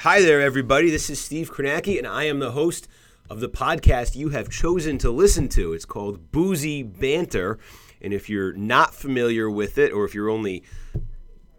Hi there, everybody. This is Steve Kornacki, and I am the host of the podcast you have chosen to listen to. It's called Boozy Banter. And if you're not familiar with it, or if you're only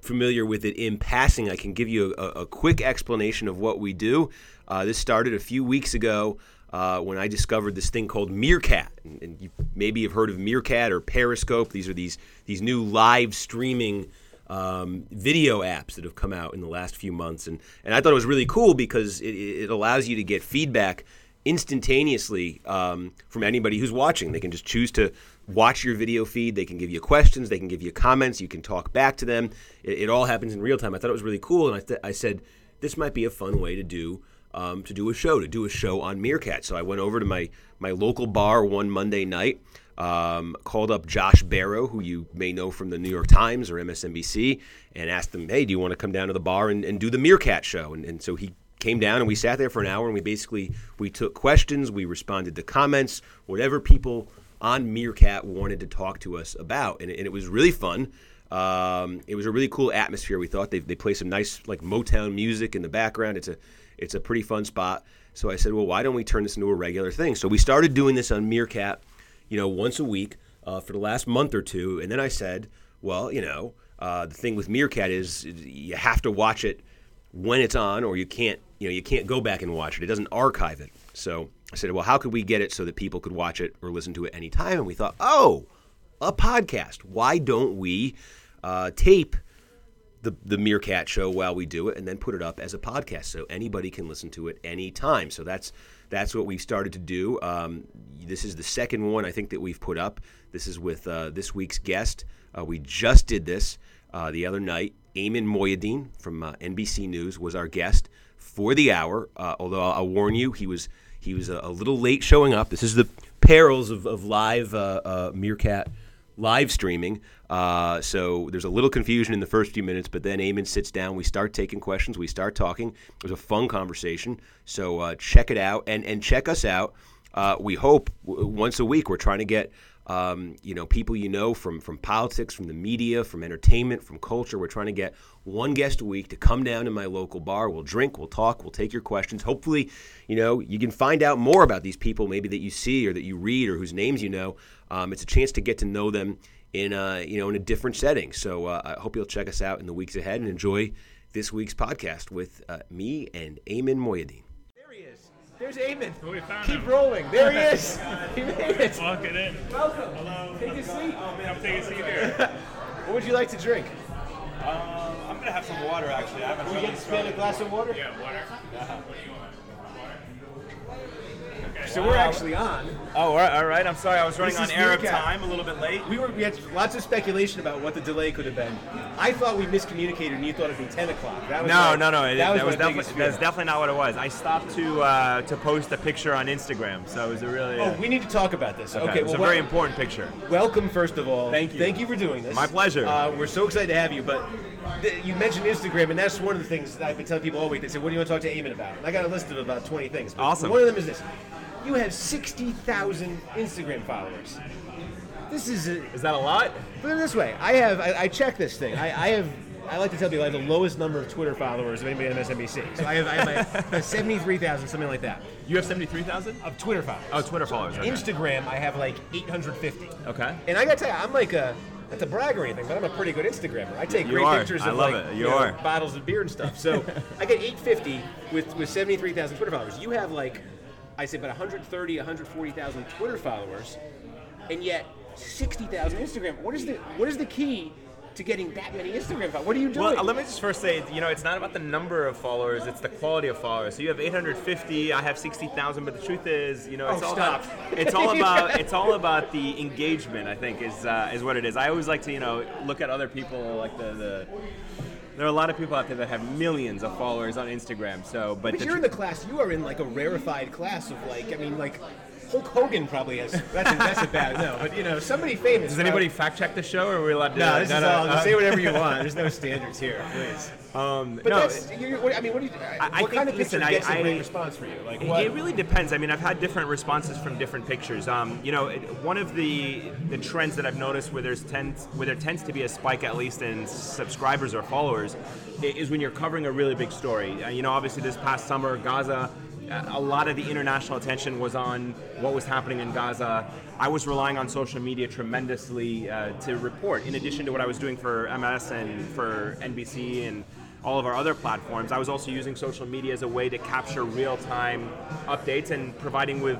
familiar with it in passing, I can give you a, a quick explanation of what we do. Uh, this started a few weeks ago uh, when I discovered this thing called Meerkat. And, and you maybe have heard of Meerkat or Periscope. These are these these new live streaming um, video apps that have come out in the last few months, and and I thought it was really cool because it, it allows you to get feedback instantaneously um, from anybody who's watching. They can just choose to watch your video feed. They can give you questions. They can give you comments. You can talk back to them. It, it all happens in real time. I thought it was really cool, and I, th- I said this might be a fun way to do um, to do a show, to do a show on Meerkat. So I went over to my my local bar one Monday night. Um, called up Josh Barro, who you may know from the New York Times or MSNBC, and asked him, "Hey, do you want to come down to the bar and, and do the Meerkat show?" And, and so he came down and we sat there for an hour and we basically we took questions, we responded to comments, whatever people on Meerkat wanted to talk to us about, and, and it was really fun. Um, it was a really cool atmosphere. We thought they they play some nice like Motown music in the background. It's a it's a pretty fun spot. So I said, well, why don't we turn this into a regular thing? So we started doing this on Meerkat you know, once a week uh, for the last month or two. And then I said, well, you know, uh, the thing with Meerkat is you have to watch it when it's on, or you can't, you know, you can't go back and watch it. It doesn't archive it. So I said, well, how could we get it so that people could watch it or listen to it anytime? And we thought, oh, a podcast. Why don't we uh, tape the, the Meerkat show while we do it and then put it up as a podcast so anybody can listen to it anytime? So that's that's what we've started to do. Um, this is the second one I think that we've put up. This is with uh, this week's guest. Uh, we just did this uh, the other night. Ayman Mohyeldin from uh, NBC News was our guest for the hour. Uh, although I'll, I'll, warn you, he was he was a, a, little late showing up. This is the perils of, of live uh, Meerkat live streaming. Uh, so there's a little confusion in the first few minutes, but then Ayman sits down. We start taking questions. We start talking. It was a fun conversation. So uh, check it out and and check us out. Uh, we hope w- once a week we're trying to get um, you know, people you know from from politics, from the media, from entertainment, from culture. We're trying to get one guest a week to come down to my local bar. We'll drink, we'll talk, we'll take your questions. Hopefully, you know, you can find out more about these people, maybe that you see or that you read or whose names you know. Um, it's a chance to get to know them in a you know in a different setting. So uh, I hope you'll check us out in the weeks ahead and enjoy this week's podcast with uh, me and Ayman Mohyeldin. There's Ayman. We found Keep him. rolling. There he is. he made it. Walking in. Welcome. Hello. Take a seat. Come take a seat here. What would you like to drink? Um, I'm gonna have some water actually. I haven't Can we really get spin a glass of water? Yeah, water. What do you want? So we're actually on. Oh, all right, all right. I'm sorry. I was running This on is Arab Meerkat. time, a little bit late. We were we had lots of speculation about what the delay could have been. I thought we miscommunicated, and you thought it'd be 10 o'clock. That was No, my- no, no. That was, that was my biggest definitely that's definitely not what it was. I stopped to uh, to post a picture on Instagram, so it was a really. Oh, we need to talk about this. Okay, okay, it was well, a very wel- important picture. welcome first of all. Thank you. Thank you for doing this. My pleasure. Uh, we're so excited to have you. But th- you mentioned Instagram, and that's one of the things that I've been telling people all week. They say, "What do you want to talk to Ayman about?" And I got a list of about 20 things. But Awesome. One of them is this: you have 60,000 Instagram followers. This is a, Is that a lot? Put it this way: I have I, I check this thing. I, I have I like to tell people I have the lowest number of Twitter followers of anybody on MSNBC. So I have, I have like seventy-three thousand, something like that, You have seventy-three thousand. of Twitter followers. Oh, Twitter followers. Okay. Instagram, I have like eight hundred fifty. Okay. And I gotta tell you, I'm like a not to brag or anything, but I'm a pretty good Instagrammer. I take You great are. pictures I of like it. You know, bottles of beer and stuff. So I get 850 with with 73,000 Twitter followers. You have like I say about 130, 140,000 Twitter followers, and yet 60,000 Instagram. What is the what is the key to getting that many Instagram followers? What are you doing? Well, let me just first say, you know, it's not about the number of followers; it's the quality of followers. So you have 850, I have 60,000, but the truth is, you know, it's Oh, all stop. about it's all about it's all about the engagement. I think is uh, is what it is. I always like to, you know, look at other people like the the. There are a lot of people out there that have millions of followers on Instagram. So, but, But you're in the class. You are in like a rarefied class of like. I mean, like Hulk Hogan probably has. That's a, that's a bad no, but you know somebody famous. Does anybody fact check the show, or are we allowed to? No, this is all. uh, just say whatever you want. There's no standards here, please. Um, But no, that's. What, I mean, what do you? I- I what kind think- of picture listen, gets a I- great response for you? Like It- what? It really depends. I mean, I've had different responses from different pictures. Um, you know, it, one of the the trends that I've noticed where there's tends where there tends to be a spike, at least in subscribers or followers, is when you're covering a really big story. Uh, you know, obviously this past summer, Gaza. A lot of the international attention was on what was happening in Gaza. I was relying on social media tremendously uh, to report, in addition to what I was doing for MS and for NBC and all of our other platforms. I was also using social media as a way to capture real-time updates and providing with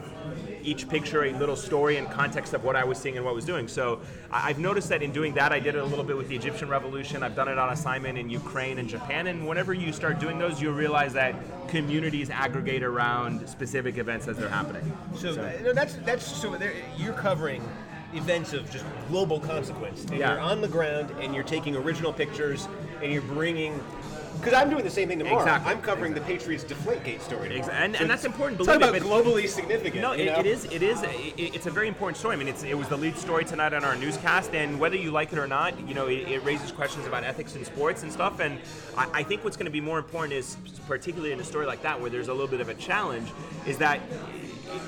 each picture a little story and context of what I was seeing and what I was doing. So I've noticed that in doing that, I did it a little bit with the Egyptian Revolution. I've done it on assignment in Ukraine and Japan. And whenever you start doing those, you'll realize that communities aggregate around specific events as they're happening. So, uh, no, that's that's so there, you're covering events of just global consequence, and Yeah. you're on the ground and you're taking original pictures and you're bringing. Because I'm doing the same thing tomorrow. Exactly. I'm covering the Patriots Deflategate story. Ex- tomorrow. and- and that's important, Talk believe about it, globally significant. No, it, it is. It is. It, it's a very important story. I mean, it's, it was the lead story tonight on our newscast, and whether you like it or not, you know, it, it raises questions about ethics in sports and stuff. And I, I think what's going to be more important is, particularly in a story like that, where there's a little bit of a challenge, is that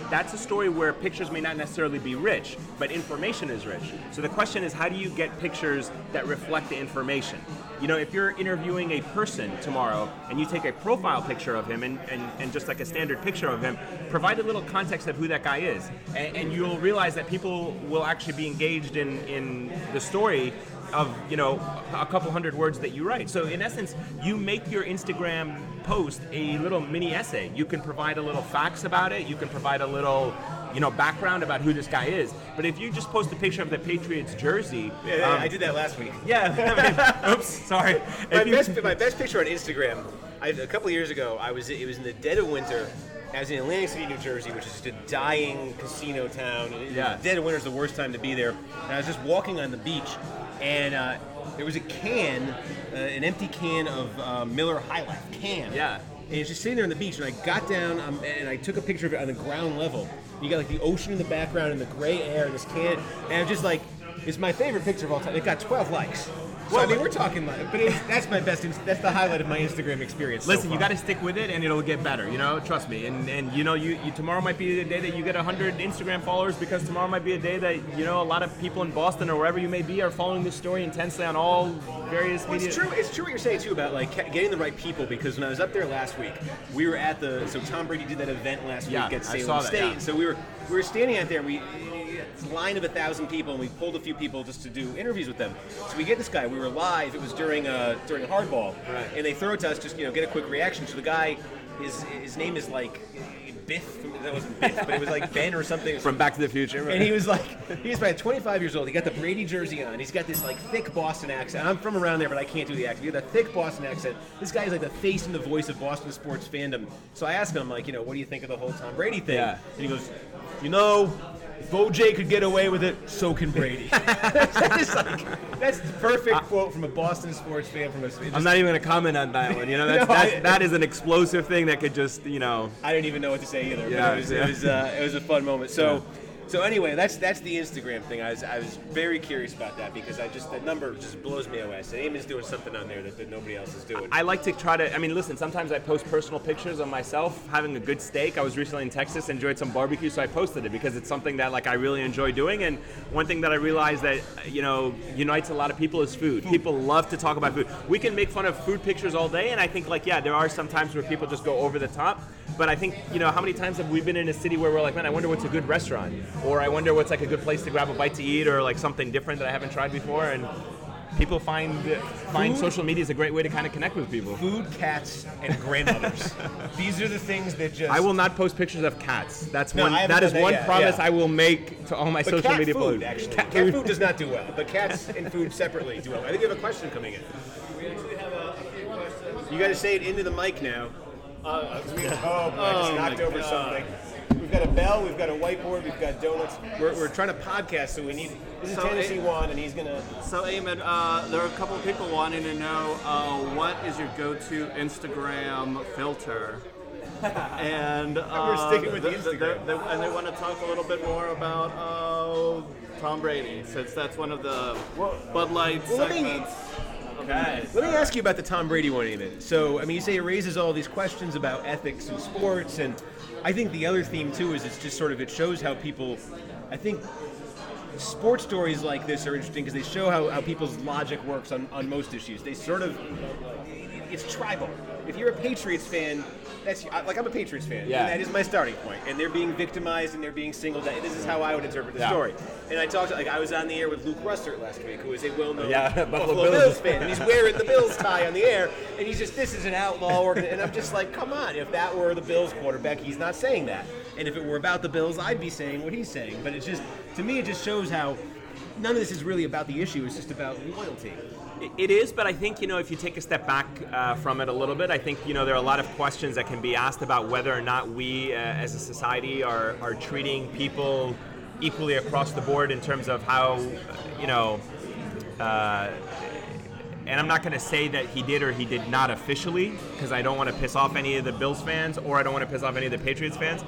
that's a story where pictures may not necessarily be rich, but information is rich. So the question is, how do you get pictures that reflect the information? You know, if you're interviewing a person tomorrow and you take a profile picture of him and, and, and just like a standard picture of him, provide a little context of who that guy is. And, and you'll realize that people will actually be engaged in, in the story of you know a couple hundred words that you write. So in essence, you make your Instagram post a little mini essay. You can provide a little facts about it. You can provide a little you know background about who this guy is. But if you just post a picture of the Patriots jersey, Yeah, yeah, um, I did that last week. yeah. I mean, oops, sorry. my you- best, my best picture on Instagram. I, a couple years ago, I was it was in the dead of winter. I was in Atlantic City, New Jersey, which is just a dying casino town. Yeah. Dead of winter is the worst time to be there. And I was just walking on the beach, and uh, there was a can, uh, an empty can of uh, Miller High Life can. Yeah. And it's just sitting there on the beach, and I got down um, and I took a picture of it on the ground level. You got like the ocean in the background and the gray air and this can, and just like, it's my favorite picture of all time. It got 12 likes. So I mean, we're talking like, but it's, that's my best. That's the highlight of my Instagram experience. so Listen, you got to stick with it, and it'll get better. You know, trust me. And and you know, you, you tomorrow might be the day that you get hundred Instagram followers because tomorrow might be a day that you know a lot of people in Boston or wherever you may be are following this story intensely on all various Well, media. it's true. It's true what you're saying too about like getting the right people. Because when I was up there last week, we were at the so Tom Brady did that event last Yeah, week at I Salem saw that, State. yeah. And so we were we were standing out there. and We line of a thousand people, and we pulled a few people just to do interviews with them. So we get this guy. We were live. It was during uh, during hardball, Right. and they throw it to us just you know get a quick reaction. So the guy, his his name is like Biff. That wasn't Biff, but it was like Ben or something. From Back to the Future. Right? And he was like, he was about 25 years old. He got the Brady jersey on. He's got this like thick Boston accent. I'm from around there, but I can't do the accent. He got that thick Boston accent. This guy is like the face and the voice of Boston sports fandom. So I asked him, like, you know, what do you think of the whole Tom Brady thing? Yeah. And he goes, you know, if OJ could get away with it, so can Brady. that's, like, that's the perfect quote from a Boston sports fan. From a, it I'm not even going to comment on that one. You know, that's, No, that's, I- that is an explosive thing that could just, you know. I didn't even know what to say either. Yeah, but it was yeah. it was, uh, it was a fun moment. So. So anyway, that's that's the Instagram thing. I was, I was very curious about that because I just that number just blows me away. So Ayman's doing something on there that, that nobody else is doing. I like to try to. I mean, listen. Sometimes I post personal pictures of myself having a good steak. I was recently in Texas, enjoyed some barbecue, so I posted it because it's something that like I really enjoy doing. And one thing that I realized that you know unites a lot of people is food. People love to talk about food. We can make fun of food pictures all day, and I think like yeah, there are some times where people just go over the top. But I think you know how many times have we been in a city where we're like, man, I wonder what's a good restaurant, or I wonder what's like a good place to grab a bite to eat, or like something different that I haven't tried before, and people find find Food? social media is a great way to kind of connect with people. Food, cats, and grandmothers. These are the things that just. I will not post pictures of cats. That's No, one. That is that one yet, promise yeah. I will make to all my But social cat media food, posts. actually. Cat Cat, food. food does not do well, but cats and food separately do well. I think we have a question coming in. You got to say it into the mic now. Uh, we, oh, boy, I just knocked over something. We've got a bell, we've got a whiteboard, we've got donuts. We're, we're trying to podcast, so we need. This is So Tennessee it- Juan, and he's gonna. So, Ayman, uh, there are a couple of people wanting to know uh, what is your go-to Instagram filter? and We're uh, sticking with the th- th- Instagram. they- they- and they want to talk a little bit more about uh, Tom Brady, since that's one of the Bud Light well, segments. Let me ask you about the Tom Brady one, even. So, I mean, you say it raises all these questions about ethics in sports, and I think the other theme too is it's just sort of it shows how people. I think sports stories like this are interesting because they show how, how people's logic works on, on most issues. They sort of it's tribal. If you're a Patriots fan, that's like I'm a Patriots fan, Yeah. and that is my starting point. And they're being victimized and they're being singled out. This is how I would interpret the Yeah. story. And I talked like I was on the air with Luke Russert last week, who is a well-known Yeah, Buffalo, Buffalo Bills. Bills. fan, and he's wearing the Bills tie on the air, and he's just this is an outlaw. And I'm just like, come on, if that were the Bills quarterback, he's not saying that. And if it were about the Bills, I'd be saying what he's saying. But it's just to me, it just shows how none of this is really about the issue. It's just about loyalty. It- is, but I think you know if you take a step back uh, from it a little bit, I think you know there are a lot of questions that can be asked about whether or not we, uh, as a society, are are treating people equally across the board in terms of how you know. Uh, and I'm not going to say that he did or he did not officially, because I don't want to piss off any of the Bills fans or I don't want to piss off any of the Patriots fans.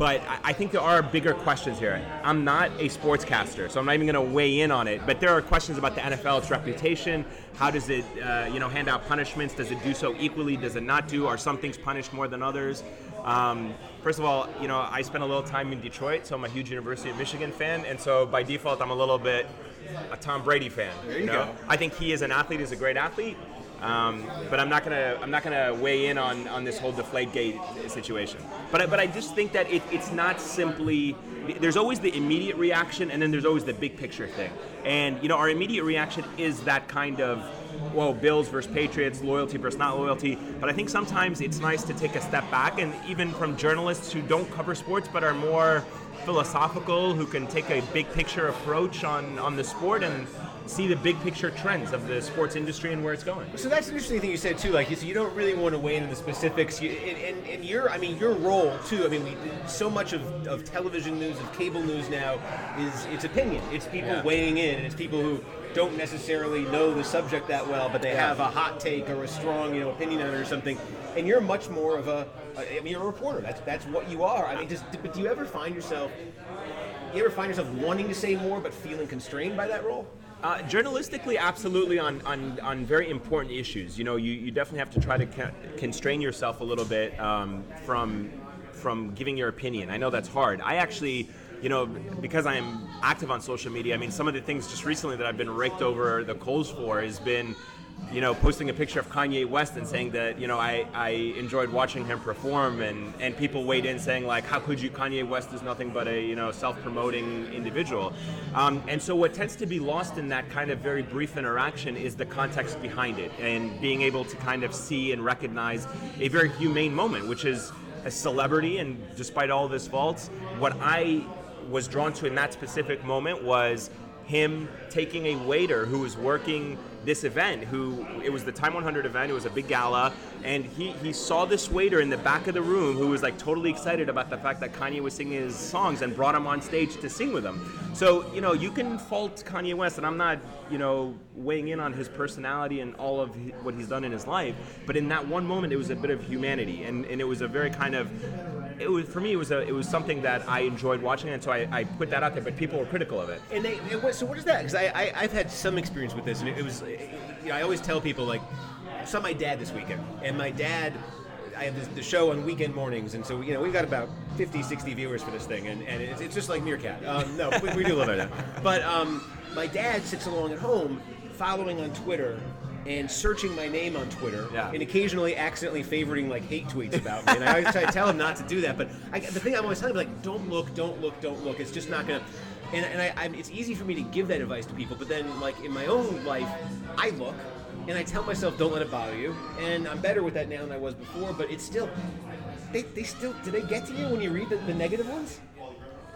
But I- think there are bigger questions here. I'm not a sportscaster, so I'm not even going to weigh in on it. But there are questions about the NFL, its reputation. How does it, uh, you know, hand out punishments? Does it do so equally? Does it not do? Are some things punished more than others? Um, first of all, you know, I spent a little time in Detroit, so I'm a huge University of Michigan fan, and so by default, I'm a little bit a Tom Brady fan. There you know? go. I think he is an athlete, is a great athlete. Um, but I'm not gonna I'm not gonna weigh in on, on this whole Deflategate situation. But I, but I just think that it, it's not simply there's always the immediate reaction and then there's always the big picture thing. And you know our immediate reaction is that kind of well Bills versus Patriots, loyalty versus not loyalty. But I think sometimes it's nice to take a step back and even from journalists who don't cover sports but are more philosophical, who can take a big picture approach on, on the sport and see the big picture trends of the sports industry and where it's going. So that's an interesting thing you said too. Like you, so you don't really want to weigh into the specifics. You, and, and, and your, I mean, your role too. I mean, we, so much of, of television news, of cable news now, is it's opinion. It's people Yeah. weighing in, and it's people who don't necessarily know the subject that well, but they Yeah. have a hot take or a strong, you know, opinion on it or something. And you're much more of a, I mean, you're a reporter. That's that's what you are. I mean, just, but do you ever find yourself, you ever find yourself wanting to say more but feeling constrained by that role? Uh, journalistically, absolutely on, on, on very important issues. You know, you, you definitely have to try to con- constrain yourself a little bit um, from from giving your opinion. I know that's hard. I actually, you know, because I am active on social media. I mean, some of the things just recently that I've been raked over the coals for has been. You know, posting a picture of Kanye West and saying that you know I, I enjoyed watching him perform, and, and people weighed in saying like, how could you? Kanye West is nothing but a you know self-promoting individual, um, and so what tends to be lost in that kind of very brief interaction is the context behind it, and being able to kind of see and recognize a very humane moment, which is a celebrity, and despite all of his faults, what I was drawn to in that specific moment was him taking a waiter who was working this event who it was the time 100 event it was a big gala and he, he saw this waiter in the back of the room who was like totally excited about the fact that kanye was singing his songs and brought him on stage to sing with him. So you know you can fault kanye west and i'm not you know weighing in on his personality and all of what he's done in his life but in that one moment it was a bit of humanity and, and it was a very kind of it was for me it was a it was something that i enjoyed watching and so i, I put that out there but people were critical of it And they, so what is that? Because I, I, I've had some experience with this, and it, it was, you know, I always tell people like, I saw my dad this weekend, and my dad, I have this, the show on weekend mornings, and so you know we've got about 50, 60 viewers for this thing, and, and it's, it's just like Meerkat. Um, no, we, we do love it. But um, my dad sits along at home, following on Twitter. And searching my name on Twitter, Yeah. and occasionally accidentally favoriting like hate tweets about me. And I always try to tell him not to do that. But I, the thing I'm always telling him like, don't look, don't look, don't look. It's just not gonna. And, and I, I'm, it's easy for me to give that advice to people, but then like in my own life, I look and I tell myself, don't let it bother you. And I'm better with that now than I was before. But it's still, they, they still, do they get to you when you read the, the negative ones?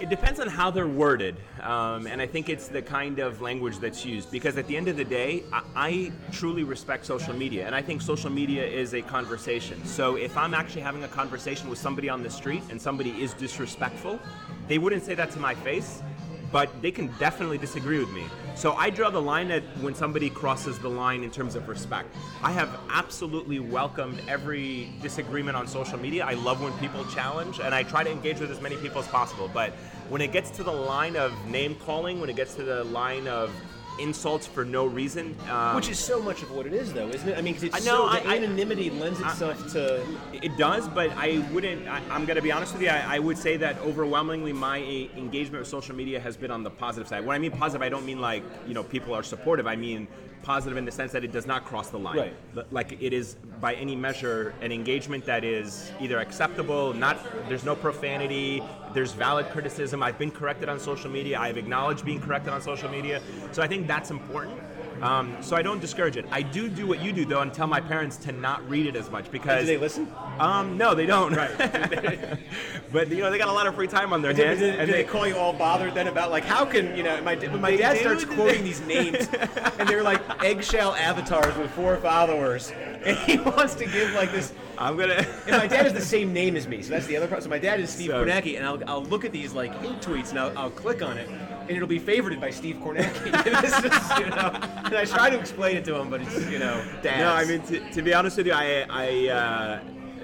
It depends on how they're worded, um, and I think it's the kind of language that's used. Because at the end of the day, I, I truly respect social media, and I think social media is a conversation. So if I'm actually having a conversation with somebody on the street and somebody is disrespectful, they wouldn't say that to my face, but they can definitely disagree with me. So I draw the line at when somebody crosses the line in terms of respect. I have absolutely welcomed every disagreement on social media. I love when people challenge, and I try to engage with as many people as possible. But when it gets to the line of name calling, when it gets to the line of insults for no reason, um, Which is so much of what it is, though, isn't it? I mean, 'cause it's I know, so, I- I- anonymity lends itself to. It does, but I wouldn't. I, I'm going to be honest with you. I, I would say that overwhelmingly, my e- engagement with social media has been on the positive side. When I mean positive, I don't mean like you know people are supportive. I mean positive in the sense that it does not cross the line. Right. Like it is by any measure an engagement that is either acceptable. Not there's no profanity. There's valid criticism. I've been corrected on social media. I've acknowledged being corrected on social media. So I think that's important. Um, so I don't discourage it. I do do what you do though, and tell my parents to not read it as much because Do they listen? um, no, they don't. Right. but you know, they got a lot of free time on their hands, and and they, they call you all bothered then about like how can you know my my dad do, starts quoting these names and they're like eggshell avatars with four followers and he wants to give like this I'm gonna. and my dad is the same name as me so that's the other part so my dad is Steve So- Kornacki and I'll, I'll look at these like hate tweets and I'll, I'll click on it and it'll be favorited by Steve Kornacki you know, and I try to explain it to him but it's you know dads. No, I mean to, to be honest with you, I, I uh,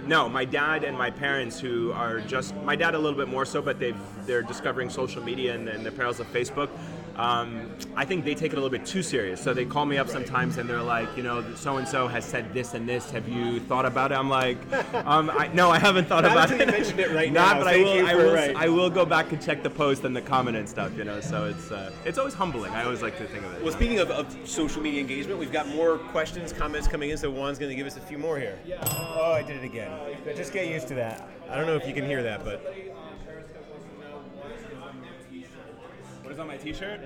no, my dad and my parents who are just my dad a little bit more so, but they've they're discovering social media and, and the perils of Facebook. Um, I think they take it a little bit too serious. So they call me up sometimes and they're like, you know, so and so has said this and this. Have you thought about it? I'm like, um, I, no, I haven't thought Not about until it. you mentioned it right Not, now. but I will. I will. right. I will go back and check the post and the comment and stuff. You know, so it's uh, it's always humbling. I always like to think of it. Well, speaking of, of social media engagement, we've got more questions, comments coming in, so Juan's going to give us a few more here. Yeah. Oh, I did it again. Just get used to that. I don't know if you can hear that, but on my T-shirt?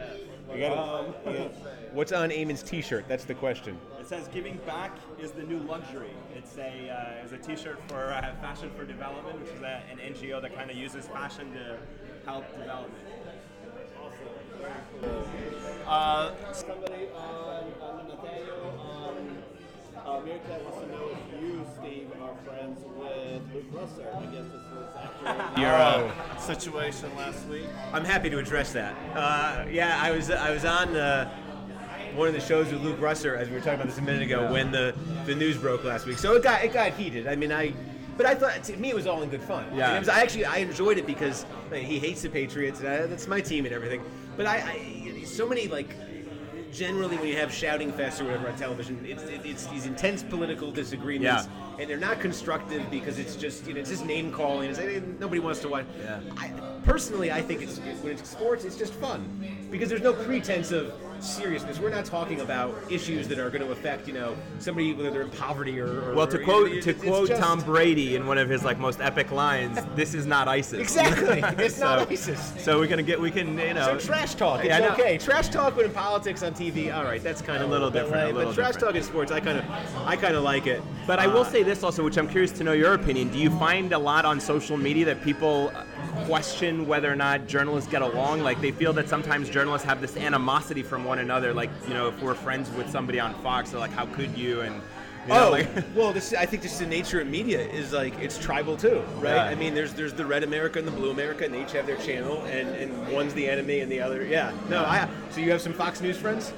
you got it. What's on Ayman's T-shirt? That's the question. It says "Giving back is the new luxury." It's a uh, it's a T-shirt for uh, Fashion for Development, which is a, an NGO that kind of uses fashion to help development. Uh, somebody on, on Nathaniel on uh, Meerkat wants to know if you, Steve, are friends with Luke Russert. I guess this was after Your, our uh, situation last week. I'm happy to address that. Uh, yeah, I was I was on uh, one of the shows with Luke Russert, as we were talking about this a minute ago, when the, the news broke last week. So it got it got heated. I mean, I. But I thought to me it was all in good fun. Yeah. And it was, I actually I enjoyed it because I mean, he hates the Patriots. And I, that's my team and everything. But I, I so many like generally when you have shouting fests or whatever on television, it's it, it's these intense political disagreements, and they're not constructive because it's just you know it's just name calling. It's, nobody wants to watch. Yeah. I, personally, I think it's when it's sports, it's just fun because there's no pretense of seriousness. We're not talking about issues that are going to affect you know somebody whether they're in poverty or. or Well, to or- quote it's- to it's quote just- Tom Brady in one of his like most epic lines, "This is not ISIS." Exactly, it's not So- ISIS. So we're gonna get we can you know So trash talk, it's Yeah, okay. Trash talk when in politics on TV, all right, that's kind of A little different, a But little trash different. talk in sports, I kind of, I kind of like it. But I will Uh, say this also, which I'm curious to know your opinion. Do you find a lot on social media that people uh, question whether or not journalists get along? Like they feel that sometimes journalists have this animosity from one another. Like you know, if we're friends with somebody on Fox, they're like, "How could you?" And you know, oh, like, well, this I think just the nature of media is like it's tribal too, right? Yeah. I mean, there's there's the red America and the blue America, and they each have their channel, and, and one's the enemy and the other, yeah. No, I. So you have some Fox News friends?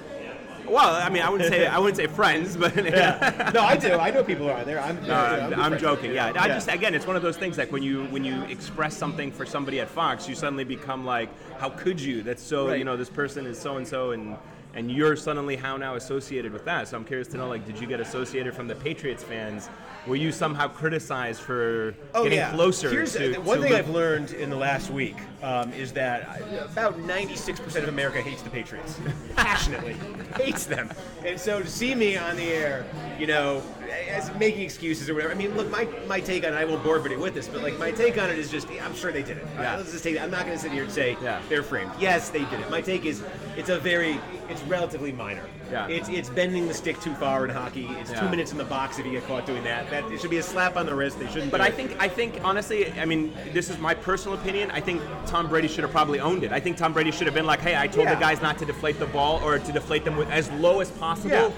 Well, I mean, I wouldn't say I wouldn't say friends, but Yeah. no, I do. I know people who are there. I'm. I'm, I'm joking. Yeah, I just again, it's one of those things like when you when you express something for somebody at Fox, you suddenly become like, how could you? That's so Right. you know this person is so and so and and you're suddenly how now associated with that. So I'm curious to know like, did you get associated from the Patriots fans? Were you somehow criticized for Oh, getting yeah. closer Here's to uh, one to thing I've learned in the last week um, is that about 96% of America hates the Patriots passionately, hates them, and so to see me on the air, you know, as making excuses or whatever. I mean, look, my, my take on it, I won't bore everybody with this, but like my take on it is just, I'm sure they did it. Yeah. Let's just take. I'm not going to sit here and say Yeah. they're framed. Yes, they did it. My take is, it's a very, it's relatively minor. Yeah. It's it's bending the stick too far in hockey. It's two minutes in the box if you get caught doing that. That it should be a slap on the wrist. They shouldn't. But I it. think I think honestly, I mean, this is my personal opinion. I think Tom Brady should have probably owned it. I think Tom Brady should have been like, "Hey, I told Yeah. the guys not to deflate the ball or to deflate them with as low as possible, Yeah.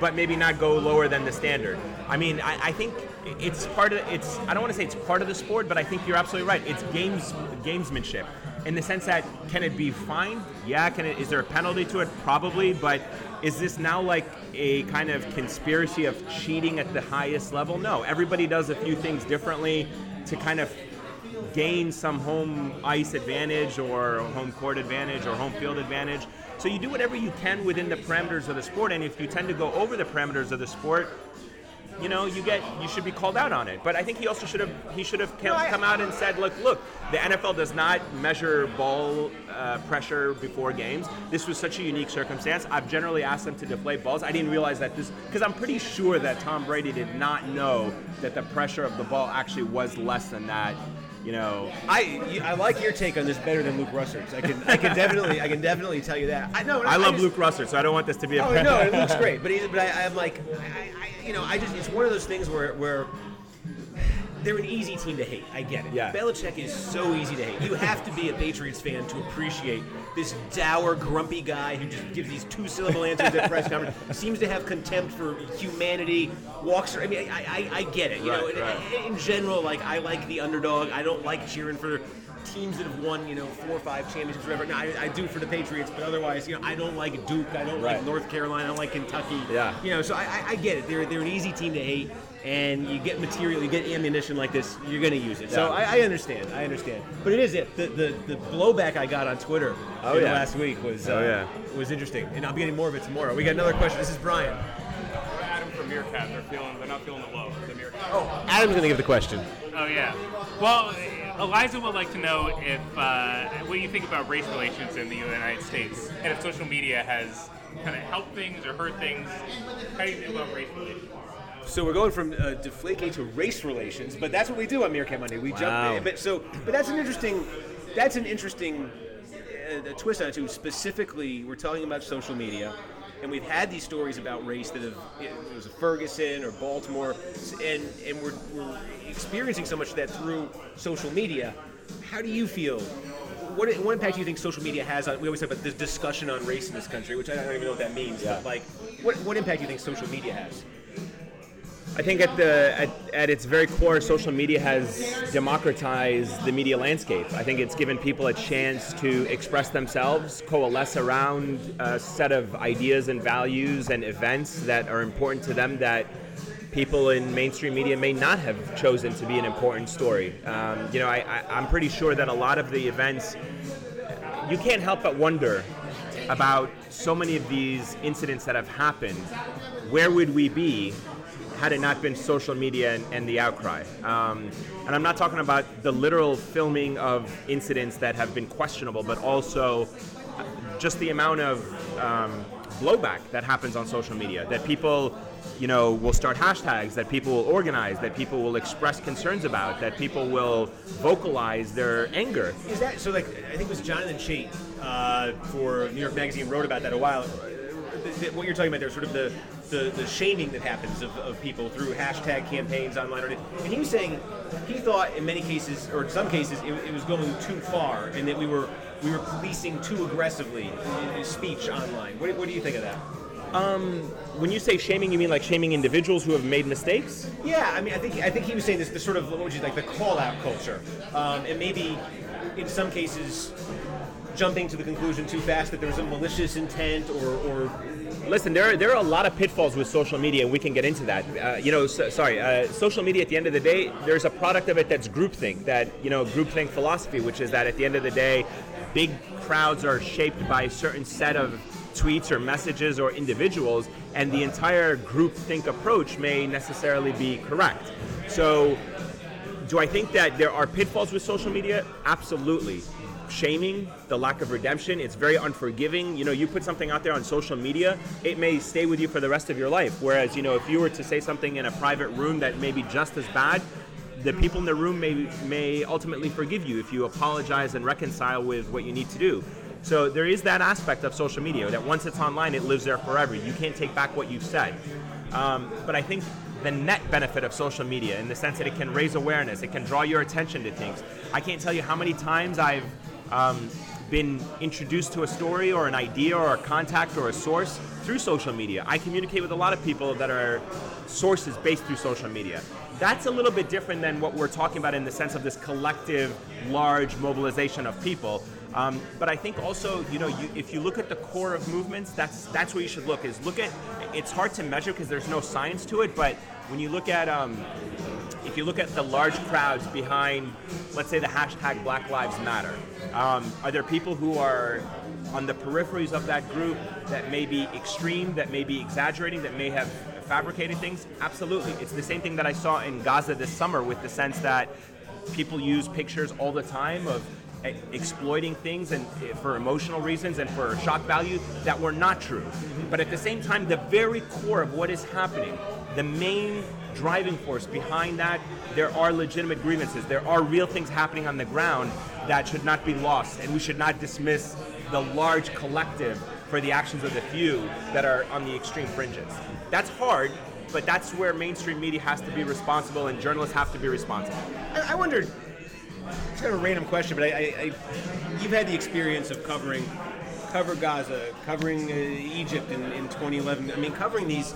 but maybe not go lower than the standard." I mean, I, I think it's part of it's. I don't want to say it's part of the sport, but I think you're absolutely right. It's games gamesmanship in the sense that can it be fined? Yeah. Can it? Is there a penalty to it? Probably. But is this now like a kind of conspiracy of cheating at the highest level? No. Everybody does a few things differently to kind of gain some home ice advantage or home court advantage or home field advantage. So you do whatever you can within the parameters of the sport, and if you tend to go over the parameters of the sport, you know, you get you should be called out on it. But I think he also should have he should have come, come out and said, look, look, the NFL does not measure ball uh, pressure before games. This was such a unique circumstance. I've generally asked them to deflate balls. I didn't realize that this because I'm pretty sure that Tom Brady did not know that the pressure of the ball actually was less than that. You know, I I like your take on this better than Luke Russert's. I can I can definitely I can definitely tell you that. I know. I love just- Luke Russert, so I don't want this to be a. Oh no, it looks great, but he's, but I, I'm like, I, I, you know, I just it's one of those things where where they're an easy team to hate. I get it. Yeah. Belichick is so easy to hate. You have to be a Patriots fan to appreciate this dour, grumpy guy who just gives these two-syllable answers at press conference. Seems to have contempt for humanity. Walks. I mean, I, I, I get it. You know, Right, in, in general, like I like the underdog. I don't like cheering for teams that have won, you know, four or five championships, whatever. Now, I, I do for the Patriots, but otherwise, you know, I don't like Duke. I don't like North Carolina. I don't like Kentucky. Yeah. You know, so I, I, I get it. They're, they're an easy team to hate, and you get material, you get ammunition like this, you're going to use it. So I, I understand. I understand. But it is it. The, the, the blowback I got on Twitter Oh, in the yeah. last week was Oh, uh, yeah. was interesting, and I'll be getting more of it tomorrow. We got another question. This is Brian. Adam from Meerkat. They're feeling. They're not feeling the low. The Meerkat. Oh, Adam's going to give the question. Oh yeah. Well, Eliza would like to know if uh, what you think about race relations in the United States, and if social media has kind of helped things or hurt things. How do you feel about race relations? So we're going from uh, deflake to race relations, but that's what we do on Meerkat Monday. We Wow. jump, but so, but that's an interesting, that's an interesting uh, twist on it too. Specifically, we're talking about social media, and we've had these stories about race that have it was Ferguson or Baltimore, and and we're, we're experiencing so much of that through social media. How do you feel? What, what impact do you think social media has on? We always talk about this discussion on race in this country, which I don't even know what that means. Yeah. But like, what, what impact do you think social media has? I think at the at, at its very core, social media has democratized the media landscape. I think it's given people a chance to express themselves, coalesce around a set of ideas and values and events that are important to them that people in mainstream media may not have chosen to be an important story. Um, you know, I, I, I'm pretty sure that a lot of the events you can't help but wonder about so many of these incidents that have happened. Where would we be had it not been social media and, and the outcry? Um, and I'm not talking about the literal filming of incidents that have been questionable, but also just the amount of um, blowback that happens on social media. That people, you know, will start hashtags. That people will organize. That people will express concerns about. That people will vocalize their anger. Is that so? Like, I think it was Jonathan Chait uh, for New York Magazine wrote about that a while. What you're talking about there, sort of the the, the shaming that happens of, of people through hashtag campaigns online, or- and he was saying he thought in many cases, or in some cases, it, it was going too far, and that we were we were policing too aggressively speech online. What, what do you think of that? When you say shaming, you mean like shaming individuals who have made mistakes? Yeah, I mean, I think I think he was saying this the sort of what would you like the call out culture, um, and maybe in some cases jumping to the conclusion too fast that there was a malicious intent or, or Listen, there are, there are a lot of pitfalls with social media, and we can get into that. Uh, you know, so, sorry, uh, social media. At the end of the day, there's a product of it that's groupthink. That you know, groupthink philosophy, which is that at the end of the day, big crowds are shaped by a certain set of tweets or messages or individuals, and the entire groupthink approach may necessarily be correct. So, do I think that there are pitfalls with social media? Absolutely. Shaming, the lack of redemption, it's very unforgiving. You know, you put something out there on social media, it may stay with you for the rest of your life. Whereas, you know, if you were to say something in a private room that may be just as bad, the people in the room may may ultimately forgive you if you apologize and reconcile with what you need to do. So there is that aspect of social media that once it's online, it lives there forever. You can't take back what you've said. Um, but I think the net benefit of social media in the sense that it can raise awareness, it can draw your attention to things. I can't tell you how many times I've um, been introduced to a story or an idea or a contact or a source through social media. I communicate with a lot of people that are sources based through social media. that's a little bit different than what we're talking about in the sense of this collective, large mobilization of people. Um, but I think also, you know, you, if you look at the core of movements, that's that's where you should look. Is look at. It's hard to measure because there's no science to it. But when you look at, um, if you look at the large crowds behind, let's say the hashtag Black Lives Matter, um, are there people who are on the peripheries of that group that may be extreme, that may be exaggerating, that may have fabricated things? Absolutely. It's the same thing that I saw in Gaza this summer with the sense that people use pictures all the time of exploiting things and eh, for emotional reasons and for shock value that were not true. But at the same time, the very core of what is happening, the main driving force behind that, there are legitimate grievances. There are real things happening on the ground that should not be lost, and we should not dismiss the large collective for the actions of the few that are on the extreme fringes. That's hard, but that's where mainstream media has to be responsible and journalists have to be responsible. I, I wondered. It's kind of a random question, but I, I, you've had the experience of covering, cover Gaza, covering uh, Egypt in, in 2011. I mean, covering these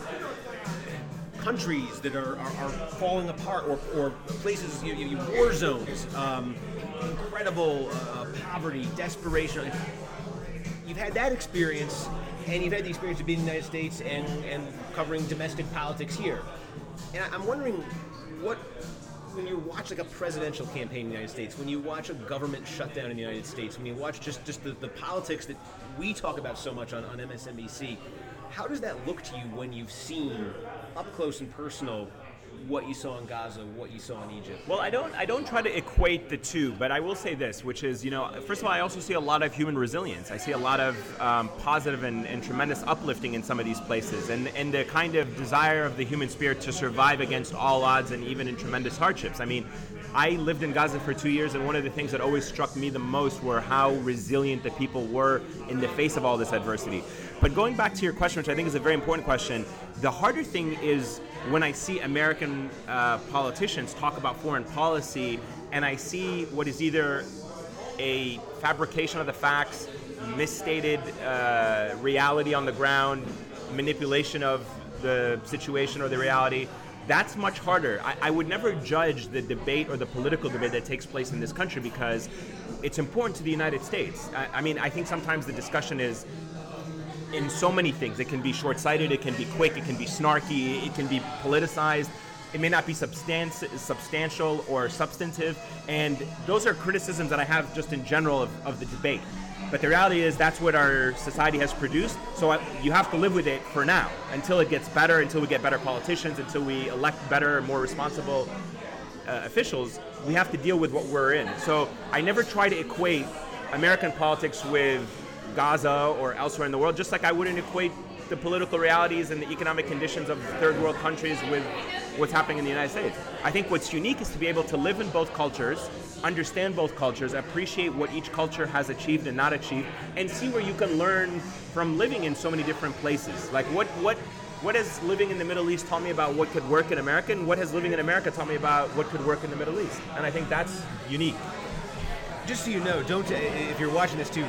countries that are, are, are falling apart, or, or places, you, you, war zones, um, incredible uh, poverty, desperation. You've had that experience, and you've had the experience of being in the United States and, and covering domestic politics here. And I'm wondering what, when you watch like a presidential campaign in the United States, when you watch a government shutdown in the United States, when you watch just, just the, the politics that we talk about so much on, on MSNBC, how does that look to you when you've seen up close and personal what you saw in Gaza, what you saw in Egypt? Well, I don't I don't try to equate the two, but I will say this, which is, you know, first of all, I also see a lot of human resilience. I see a lot of um, positive and, and tremendous uplifting in some of these places, and and the kind of desire of the human spirit to survive against all odds and even in tremendous hardships. I mean. I lived in Gaza for two years, and one of the things that always struck me the most were how resilient the people were in the face of all this adversity. But going back to your question, which I think is a very important question, the harder thing is when I see American uh, politicians talk about foreign policy, and I see what is either a fabrication of the facts, misstated uh, reality on the ground, manipulation of the situation or the reality. That's much harder. I, I would never judge the debate or the political debate that takes place in this country because it's important to the United States. I, I mean, I think sometimes the discussion is in so many things. It can be short sighted, it can be quick, it can be snarky, it can be politicized. It may not be substan- substantial or substantive. And those are criticisms that I have just in general of, of the debate. But the reality is that's what our society has produced. So I, you have to live with it for now until it gets better, until we get better politicians, until we elect better, more responsible uh, officials, we have to deal with what we're in. So I never try to equate American politics with Gaza or elsewhere in the world, just like I wouldn't equate the political realities and the economic conditions of third world countries with what's happening in the United States. I think what's unique is to be able to live in both cultures, understand both cultures, appreciate what each culture has achieved and not achieved, and see where you can learn from living in so many different places. Like what what what has living in the Middle East taught me about what could work in America, and what has living in America taught me about what could work in the Middle East? And I think that's unique. Just so you know, don't if you're watching this too,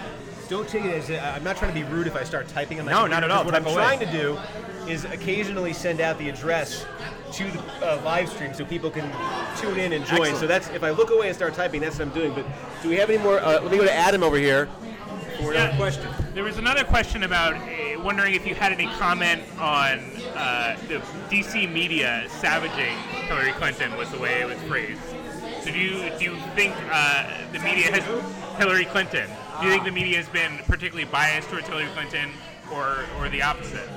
don't take it as i I'm not trying to be rude if I start typing on my No, computer, not at all. because What I'm away. trying to do is occasionally send out the address to the uh, live stream so people can tune in and join. Excellent. So that's if I look away and start typing, that's what I'm doing. But do we have any more? Uh, let me go to Adam over here for another Yeah. question. There was another question about uh, wondering if you had any comment on uh, the DC media savaging Hillary Clinton was the way it was phrased. So do you do you think uh, the media has Hillary Clinton? Do you think the media has been particularly biased towards Hillary Clinton, or or the opposite?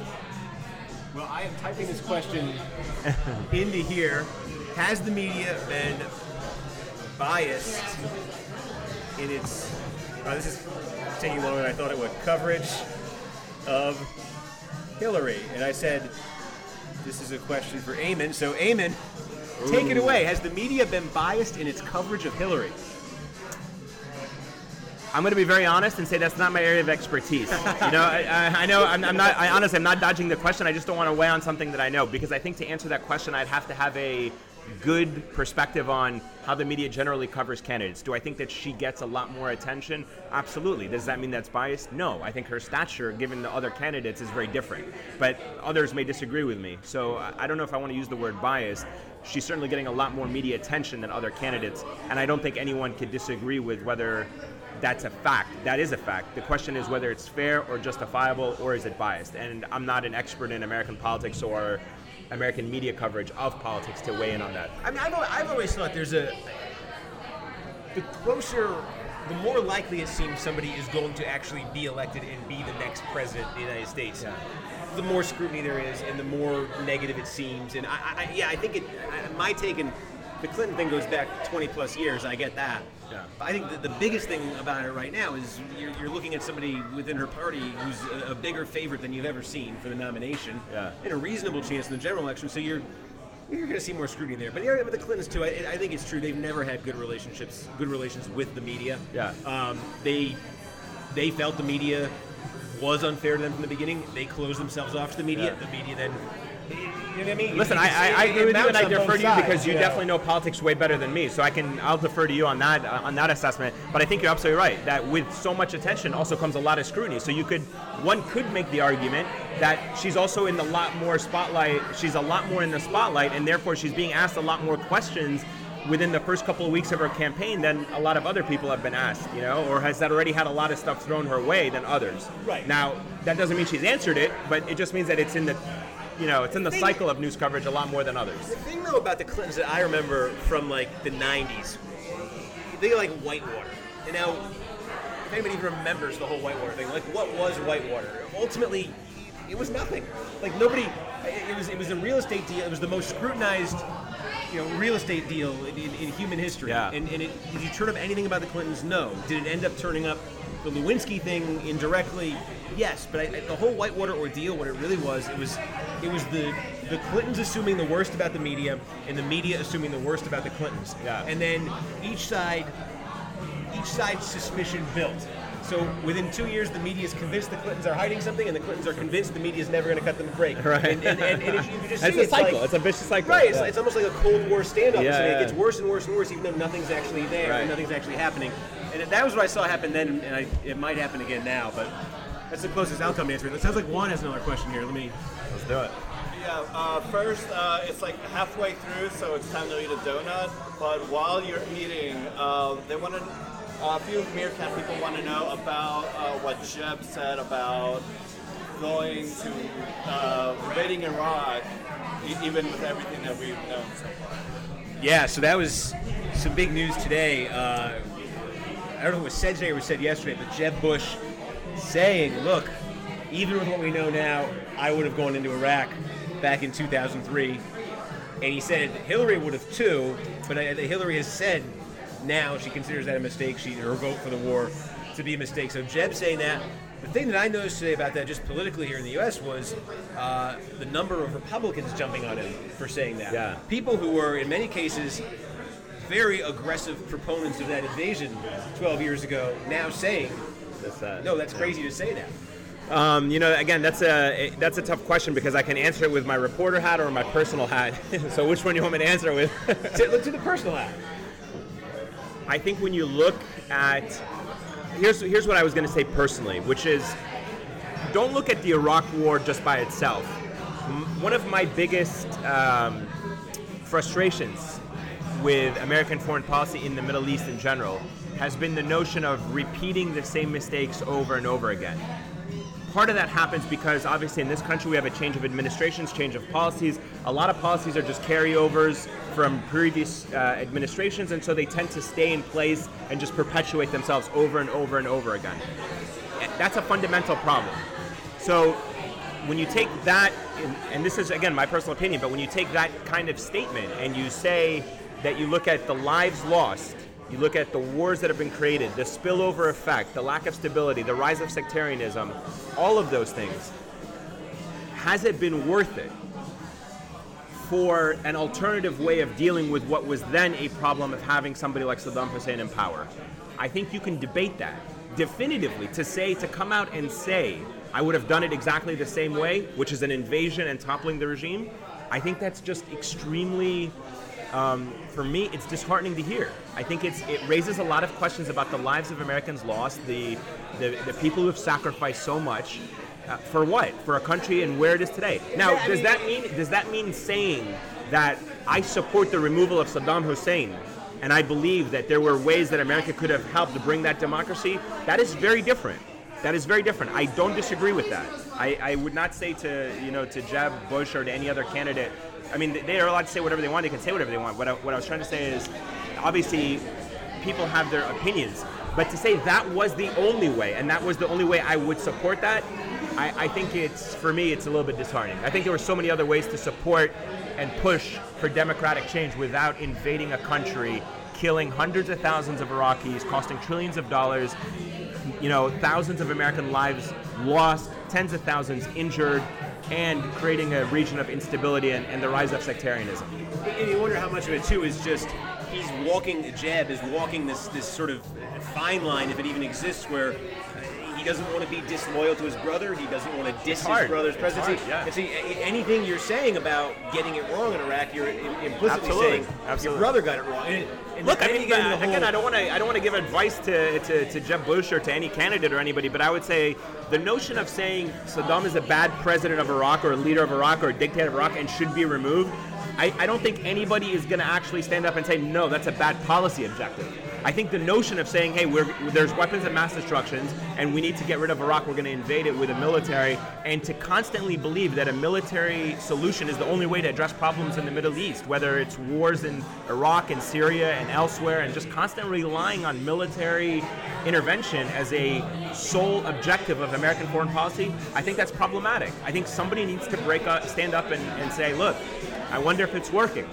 Well, I am typing this question into here. Has the media been biased in its? Uh, this is taking longer than I thought it would. Coverage of Hillary, and I said this is a question for Ayman. So, Ayman, take it away. Has the media been biased in its coverage of Hillary? I'm going to be very honest and say that's not my area of expertise. You know, I, I, know I'm, I'm not. I honestly, I'm not dodging the question. I just don't want to weigh on something that I know because I think to answer that question, I'd have to have a good perspective on how the media generally covers candidates. Do I think that she gets a lot more attention? Absolutely. Does that mean that's biased? No. I think her stature, given the other candidates, is very different. But others may disagree with me. So I don't know if I want to use the word biased. She's certainly getting a lot more media attention than other candidates, and I don't think anyone could disagree with whether that's a fact. That is a fact. The question is whether it's fair or justifiable or is it biased. And I'm not an expert in American politics or American media coverage of politics to weigh in on that. I mean, I've, I've always thought there's a. The closer, the more likely it seems somebody is going to actually be elected and be the next president of the United States. The more scrutiny there is, and the more negative it seems. And I, I yeah, I think it. I, my take and the Clinton thing goes back 20 plus years. I get that. Yeah. I think the, the biggest thing about it right now is you're, you're looking at somebody within her party who's a, a bigger favorite than you've ever seen for the nomination, Yeah. and a reasonable chance in the general election. So you're you're going to see more scrutiny there. But yeah, with the Clintons too, I, I think it's true. They've never had good relationships, good relations with the media. Yeah. Um, they they felt the media was unfair to them from the beginning. They closed themselves off to the media. Yeah. The media then. You know I mean? Listen, I, I, I agree with you, and I defer to you because you definitely know politics way better than me. So I can, I'll defer to you on that, uh, on that assessment. But I think you're absolutely right that with so much attention also comes a lot of scrutiny. So you could, one could make the argument that she's also in the lot more spotlight. She's a lot more in the spotlight, and therefore she's being asked a lot more questions within the first couple of weeks of her campaign than a lot of other people have been asked, you know, or has that already had a lot of stuff thrown her way than others. Right. Now, that doesn't mean she's answered it, but it just means that it's in the, you know, it's in the thing- cycle of news coverage a lot more than others. The thing though about the Clintons that I remember from like the '90s, they like Whitewater. And now, if anybody even remembers the whole Whitewater thing, like what was Whitewater? Ultimately, it was nothing. Like nobody. It was it was a real estate deal. It was the most scrutinized. You know, real estate deal in, in, in human history. Yeah. And, and it, did you turn up anything about the Clintons? No. Did it end up turning up the Lewinsky thing indirectly? Yes. But I, I- the whole Whitewater ordeal, what it really was, it was it was the the Clintons assuming the worst about the media, and the media assuming the worst about the Clintons. Yeah. And then each side each side's suspicion built. So within two years, the media is convinced the Clintons are hiding something, and the Clintons are convinced the media is never going to cut them a break. Right. And, and, and, and you just It's see a cycle. like- It's a vicious cycle. Right. It's, Yeah. it's almost like a Cold War standoff. Yeah, yeah. It gets worse and worse and worse, even though nothing's actually there Right. and nothing's actually happening. And that was what I saw happen then, and I, it might happen again now. But that's the closest outcome to answering. It sounds like Juan has another question here. Let me. Let's do it. Yeah, uh, first, uh, it's like halfway through, so it's time to eat a donut. But while you're eating, uh, they want to. A few Meerkat people want to know about uh, what Jeb said about going to uh, invading Iraq, even with everything that we've known. So far. Yeah, so that was some big news today. Uh, I don't know if it was said today or was said yesterday, but Jeb Bush saying, look, even with what we know now, I would have gone into Iraq back in 2003. And he said Hillary would have too, but I, Hillary has said now she considers that a mistake. She her vote for the war to be a mistake. So Jeb saying that. The thing that I noticed today about that, just politically here in the U.S., was uh, the number of Republicans jumping on him for saying that. Yeah. People who were, in many cases, very aggressive proponents of that invasion 12 years ago, now saying, That's, uh, no, that's crazy to say that. Um, you know, again, that's a that's a tough question because I can answer it with my reporter hat or my personal hat. so which one do you want me to answer it with? To, look to the personal hat. I think when you look at here's here's what I was going to say personally, which is don't look at the Iraq War just by itself. One of my biggest um, frustrations with American foreign policy in the Middle East in general has been the notion of repeating the same mistakes over and over again. Part of that happens because obviously in this country we have a change of administrations, change of policies. A lot of policies are just carryovers from previous uh, administrations, and so they tend to stay in place and just perpetuate themselves over and over and over again. That's a fundamental problem. So when you take that, and- and this is again my personal opinion, but when you take that kind of statement and you say that you look at the lives lost, you look at the wars that have been created, the spillover effect, the lack of stability, the rise of sectarianism, all of those things, has it been worth it for an alternative way of dealing with what was then a problem of having somebody like Saddam Hussein in power? I think you can debate that definitively to say, to come out and say, I would have done it exactly the same way, which is an invasion and toppling the regime. I think that's just extremely um, for me, it's disheartening to hear. I think it's it raises a lot of questions about the lives of Americans lost, the the, the people who have sacrificed so much. Uh, for what? For a country and where it is today. Now, Yeah, does mean- that mean does that mean saying that I support the removal of Saddam Hussein and I believe that there were ways that America could have helped to bring that democracy? That is very different. That is very different. I don't disagree with that. I, I would not say to you know to Jeb Bush or to any other candidate. I mean, they are allowed to say whatever they want. They can say whatever they want. What I, what I was trying to say is, obviously, people have their opinions. But to say that was the only way, and that was the only way I would support that, I, I think it's for me it's a little bit disheartening. I think there were so many other ways to support and push for democratic change without invading a country, killing hundreds of thousands of Iraqis, costing trillions of dollars, you know, thousands of American lives lost, tens of thousands injured, and creating a region of instability and, and the rise of sectarianism. And you wonder how much of it too is just he's walking. Jeb is walking this this sort of fine line, if it even exists, where he doesn't want to be disloyal to his brother. He doesn't want to diss his brother's presidency. hard, yeah. And see, anything you're saying about getting it wrong in Iraq, you're implicitly Absolutely. saying Absolutely. your brother got it wrong. And, and Look, I mean, again, whole- I don't want to, I don't want to give advice to, to, to Jeb Bush or to any candidate or anybody, but I would say the notion of saying Saddam is a bad president of Iraq or a leader of Iraq or a dictator of Iraq and should be removed, I, I don't think anybody is going to actually stand up and say, no, that's a bad policy objective. I think the notion of saying, hey, there's weapons of mass destruction and we need to get rid of Iraq, we're going to invade it with a military, and to constantly believe that a military solution is the only way to address problems in the Middle East, whether it's wars in Iraq and Syria and elsewhere, and just constantly relying on military intervention as a sole objective of American foreign policy, I think that's problematic. I think somebody needs to break up, stand up and, and say, look, I wonder if it's working.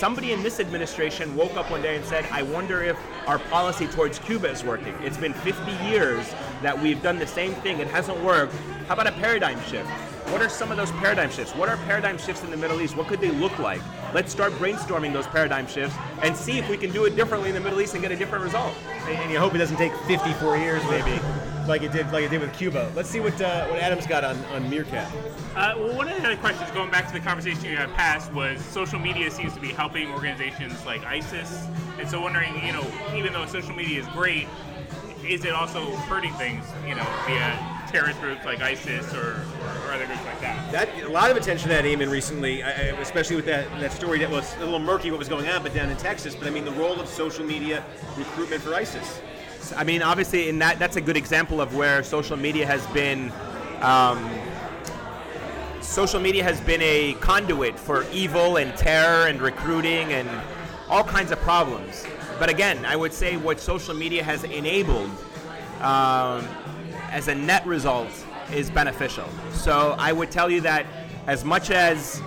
Somebody in this administration woke up one day and said, I wonder if our policy towards Cuba is working. It's been 50 years that we've done the same thing, it hasn't worked. How about a paradigm shift? What are some of those paradigm shifts? What are paradigm shifts in the Middle East? What could they look like? Let's start brainstorming those paradigm shifts and see if we can do it differently in the Middle East and get a different result. and you hope it doesn't take 54 years, maybe, like it did, like it did with Cuba. Let's see what uh, what Adam's got on on Meerkat. Uh, well, one of the other questions, going back to the conversation you had past, was social media seems to be helping organizations like ISIS, and so wondering, you know, even though social media is great, is it also hurting things, you know, via terrorist groups like ISIS or, or, or other groups like that? That a lot of attention to that Ayman recently, I, especially with that that story that was a little murky what was going on, but down in Texas. But I mean, the role of social media recruitment for ISIS. I mean, obviously, in that that's a good example of where social media has been. Um, social media has been a conduit for evil and terror and recruiting and all kinds of problems. But again, I would say what social media has enabled um, as a net result is beneficial. So I would tell you that as much as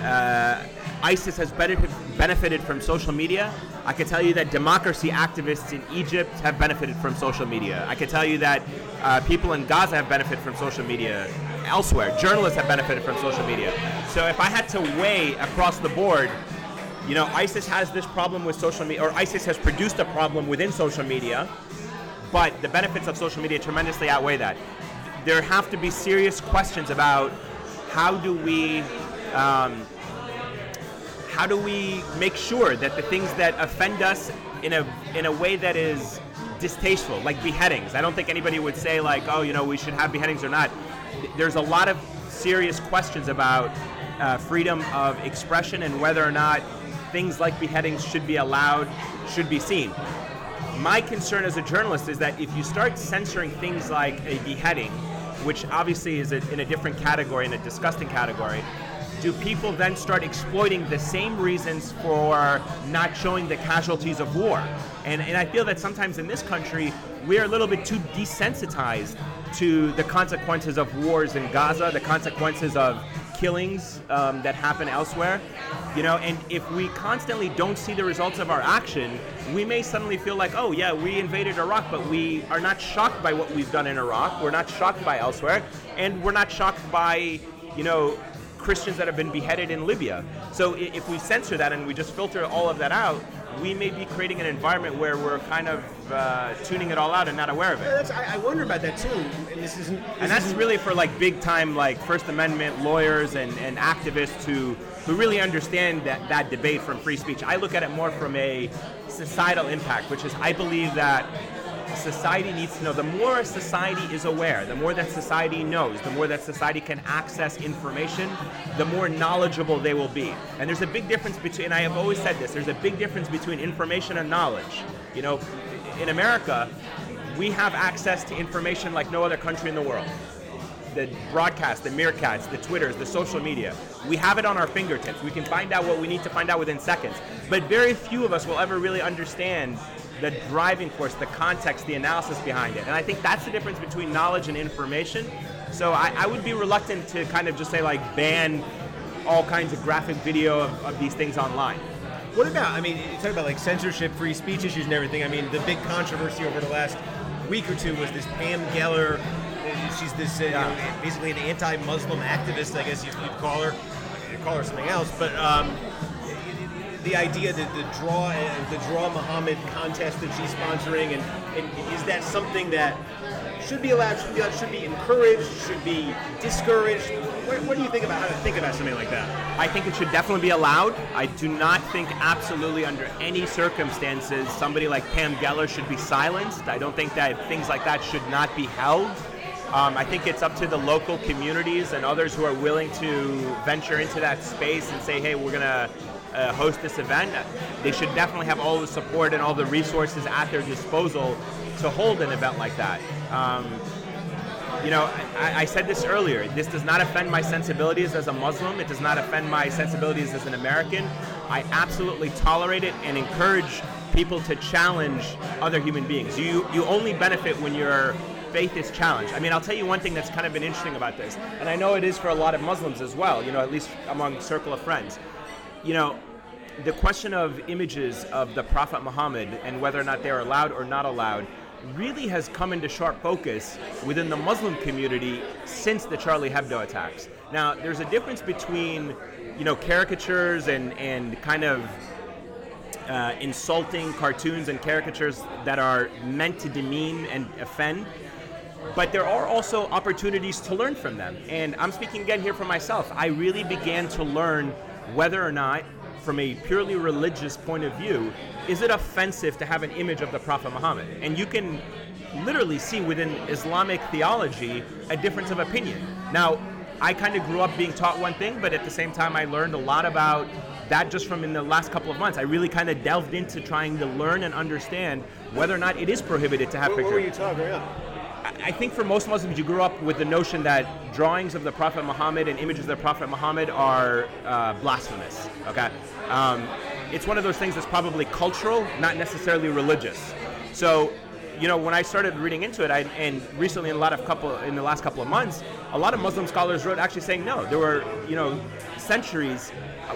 uh, ISIS has benefited, from social media. I can tell you that democracy activists in Egypt have benefited from social media. I can tell you that uh, people in Gaza have benefited from social media. Elsewhere, journalists have benefited from social media. So if I had to weigh across the board, you know, ISIS has this problem with social media, or ISIS has produced a problem within social media, but the benefits of social media tremendously outweigh that. There have to be serious questions about how do we um, how do we make sure that the things that offend us in a in a way that is distasteful, like beheadings. I don't think anybody would say like, oh, you know, we should have beheadings or not. There's a lot of serious questions about uh, freedom of expression and whether or not things like beheadings should be allowed, should be seen. My concern as a journalist is that if you start censoring things like a beheading, which obviously is a, in a different category, in a disgusting category, do people then start exploiting the same reasons for not showing the casualties of war? And, and I feel that sometimes in this country, we're a little bit too desensitized to the consequences of wars in Gaza, the consequences of killings um, that happen elsewhere. You know, and if we constantly don't see the results of our action, we may suddenly feel like, oh yeah, we invaded Iraq, but we are not shocked by what we've done in Iraq. We're not shocked by elsewhere, and we're not shocked by, you know, Christians that have been beheaded in Libya. So if we censor that and we just filter all of that out, we may be creating an environment where we're kind of uh, tuning it all out and not aware of it. I, I wonder about that too. And this isn't. This And that's really for like big time like First Amendment lawyers and, and activists who who really understand that, that debate from free speech. I look at it more from a societal impact, which is I believe that society needs to know. The more a society is aware, the more that society knows, the more that society can access information, the more knowledgeable they will be. And there's a big difference between, and I have always said this, there's a big difference between information and knowledge. You know, in America, we have access to information like no other country in the world. The broadcast, the meerkats, the Twitters, the social media. We have it on our fingertips. We can find out what we need to find out within seconds. But very few of us will ever really understand the driving force, the context, the analysis behind it. And I think that's the difference between knowledge and information. So I, I would be reluctant to kind of just say like ban all kinds of graphic video of, of these things online. What about? I mean, you talk about like censorship, free speech issues, and everything. I mean, the big controversy over the last week or two was this Pam Geller. She's this uh, know, basically an anti-Muslim activist, I guess you'd call her. You'd call her something else, but um, the idea that the draw uh, the draw Muhammad contest that she's sponsoring, and, and is that something that should be allowed, should be, should be encouraged, should be discouraged? What, what do you think about how to think about something like that? I think it should definitely be allowed. I do not think absolutely under any circumstances somebody like Pam Geller should be silenced. I don't think that things like that should not be held. Um, I think it's up to the local communities and others who are willing to venture into that space and say, hey, we're going to uh, host this event. They should definitely have all the support and all the resources at their disposal to hold an event like that. Um, you know, I, I, said this earlier. This does not offend my sensibilities as a Muslim. It does not offend my sensibilities as an American. I absolutely tolerate it and encourage people to challenge other human beings. You you only benefit when your faith is challenged. I mean, I'll tell you one thing that's kind of been interesting about this, and I know it is for a lot of Muslims as well. You know, at least among circle of friends. You know, the question of images of the Prophet Muhammad and whether or not they're allowed or not allowed really has come into sharp focus within the Muslim community since the Charlie Hebdo attacks. Now, there's a difference between, you know, caricatures and, and kind of uh, insulting cartoons and caricatures that are meant to demean and offend. But there are also opportunities to learn from them. And I'm speaking again here for myself. I really began to learn whether or not, from a purely religious point of view, is it offensive to have an image of the Prophet Muhammad? And you can literally see within Islamic theology a difference of opinion. Now, I kind of grew up being taught one thing, but at the same time, I learned a lot about that just from in the last couple of months. I really kind of delved into trying to learn and understand whether or not it is prohibited to have What, pictures. what were you talking about? I think for most Muslims, you grew up with the notion that drawings of the Prophet Muhammad and images of the Prophet Muhammad are uh, blasphemous. Okay, um, it's one of those things that's probably cultural, not necessarily religious. So, you know, when I started reading into it, I, and recently in a lot of couple in the last couple of months, a lot of Muslim scholars wrote actually saying no. There were you know centuries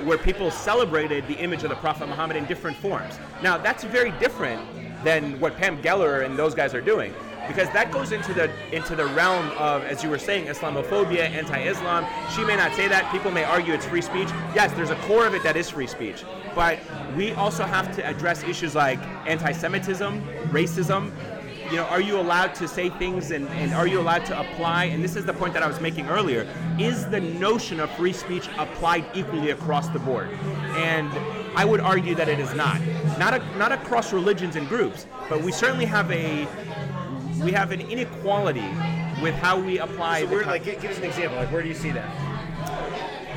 where people celebrated the image of the Prophet Muhammad in different forms. Now that's very different than what Pam Geller and those guys are doing because that goes into the into the realm of, as you were saying, Islamophobia, anti-Islam. She may not say that. People may argue it's free speech. Yes, there's a core of it that is free speech, but we also have to address issues like anti-Semitism, racism. You know, are you allowed to say things and, and are you allowed to apply? And this is the point that I was making earlier. Is the notion of free speech applied equally across the board? And I would argue that it is not. Not, a, not across religions and groups, but we certainly have a we have an inequality with how we apply. So the where, con- like, gi- give us an example. Like, where do you see that?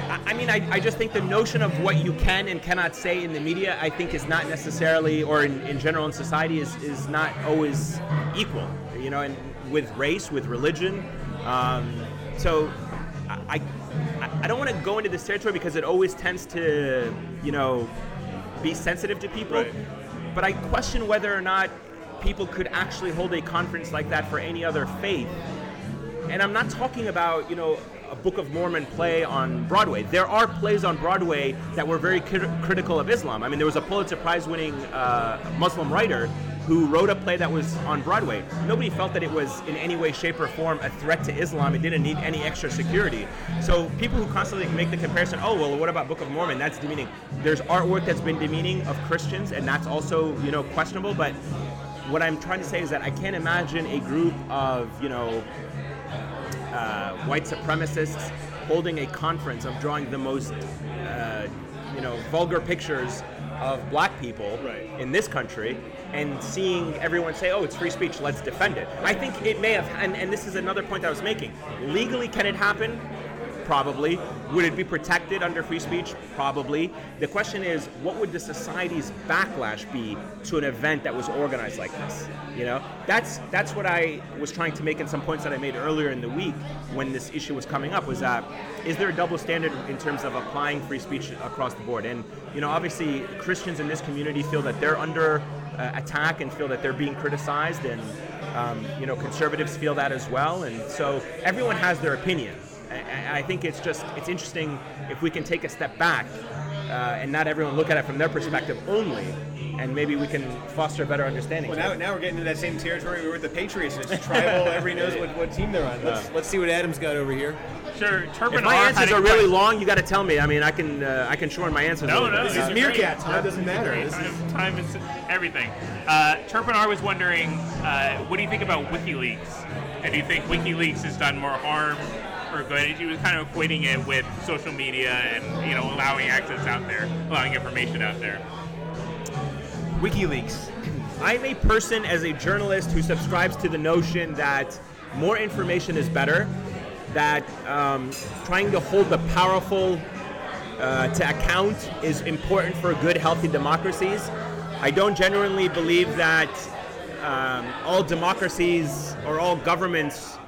I- I mean, I, I just think the notion of what you can and cannot say in the media, I think, is not necessarily, or in, in general in society, is, is not always equal. You know, and with race, with religion. Um, so I, I, I don't want to go into this territory because it always tends to, you know, be sensitive to people. Right. But I question whether or not people could actually hold a conference like that for any other faith and I'm not talking about, you know, a Book of Mormon play on Broadway. There are plays on Broadway that were very crit- critical of Islam. I mean, there was a Pulitzer Prize winning uh, Muslim writer who wrote a play that was on Broadway. Nobody felt that it was in any way, shape, or form a threat to Islam. It didn't need any extra security. So people who constantly make the comparison, oh, well, what about Book of Mormon? That's demeaning. There's artwork that's been demeaning of Christians, and that's also, you know, questionable. But what I'm trying to say is that I can't imagine a group of, you know, uh, white supremacists holding a conference of drawing the most, uh, you know, vulgar pictures of black people Right. in this country and seeing everyone say, oh, it's free speech, let's defend it. I think it may have, and, and this is another point I was making. Legally, can it happen? Probably. Would it be protected under free speech? Probably. The question is, what would the society's backlash be to an event that was organized like this? You know, that's that's what I was trying to make in some points that I made earlier in the week when this issue was coming up. Was that is there a double standard in terms of applying free speech across the board? And you know, obviously, Christians in this community feel that they're under uh, attack and feel that they're being criticized, and um, you know, conservatives feel that as well. And so everyone has their opinion. I I think it's just it's interesting if we can take a step back uh, and not everyone look at it from their perspective only, and maybe we can foster a better understanding. Well, now, now we're getting into that same territory we were with the Patriots. It's tribal. Everybody knows what, what team they're on. Let's, let's see what Adam's got over here. Sure, Turpin if my R answers are really question- long, you got to tell me. I mean, I can uh, I can shorten my answers. a No, no, bit. This is these are Meerkat. great. Time doesn't matter. Great. This is- Time, time is everything. Uh, Turpin R was wondering, uh, what do you think about WikiLeaks? And do you think WikiLeaks has done more harm or good? He was kind of equating it with social media and you know allowing access out there, allowing information out there. WikiLeaks. I'm a person as a journalist who subscribes to the notion that more information is better, that um, trying to hold the powerful uh, to account is important for good, healthy democracies. I don't genuinely believe that um, all democracies or all governments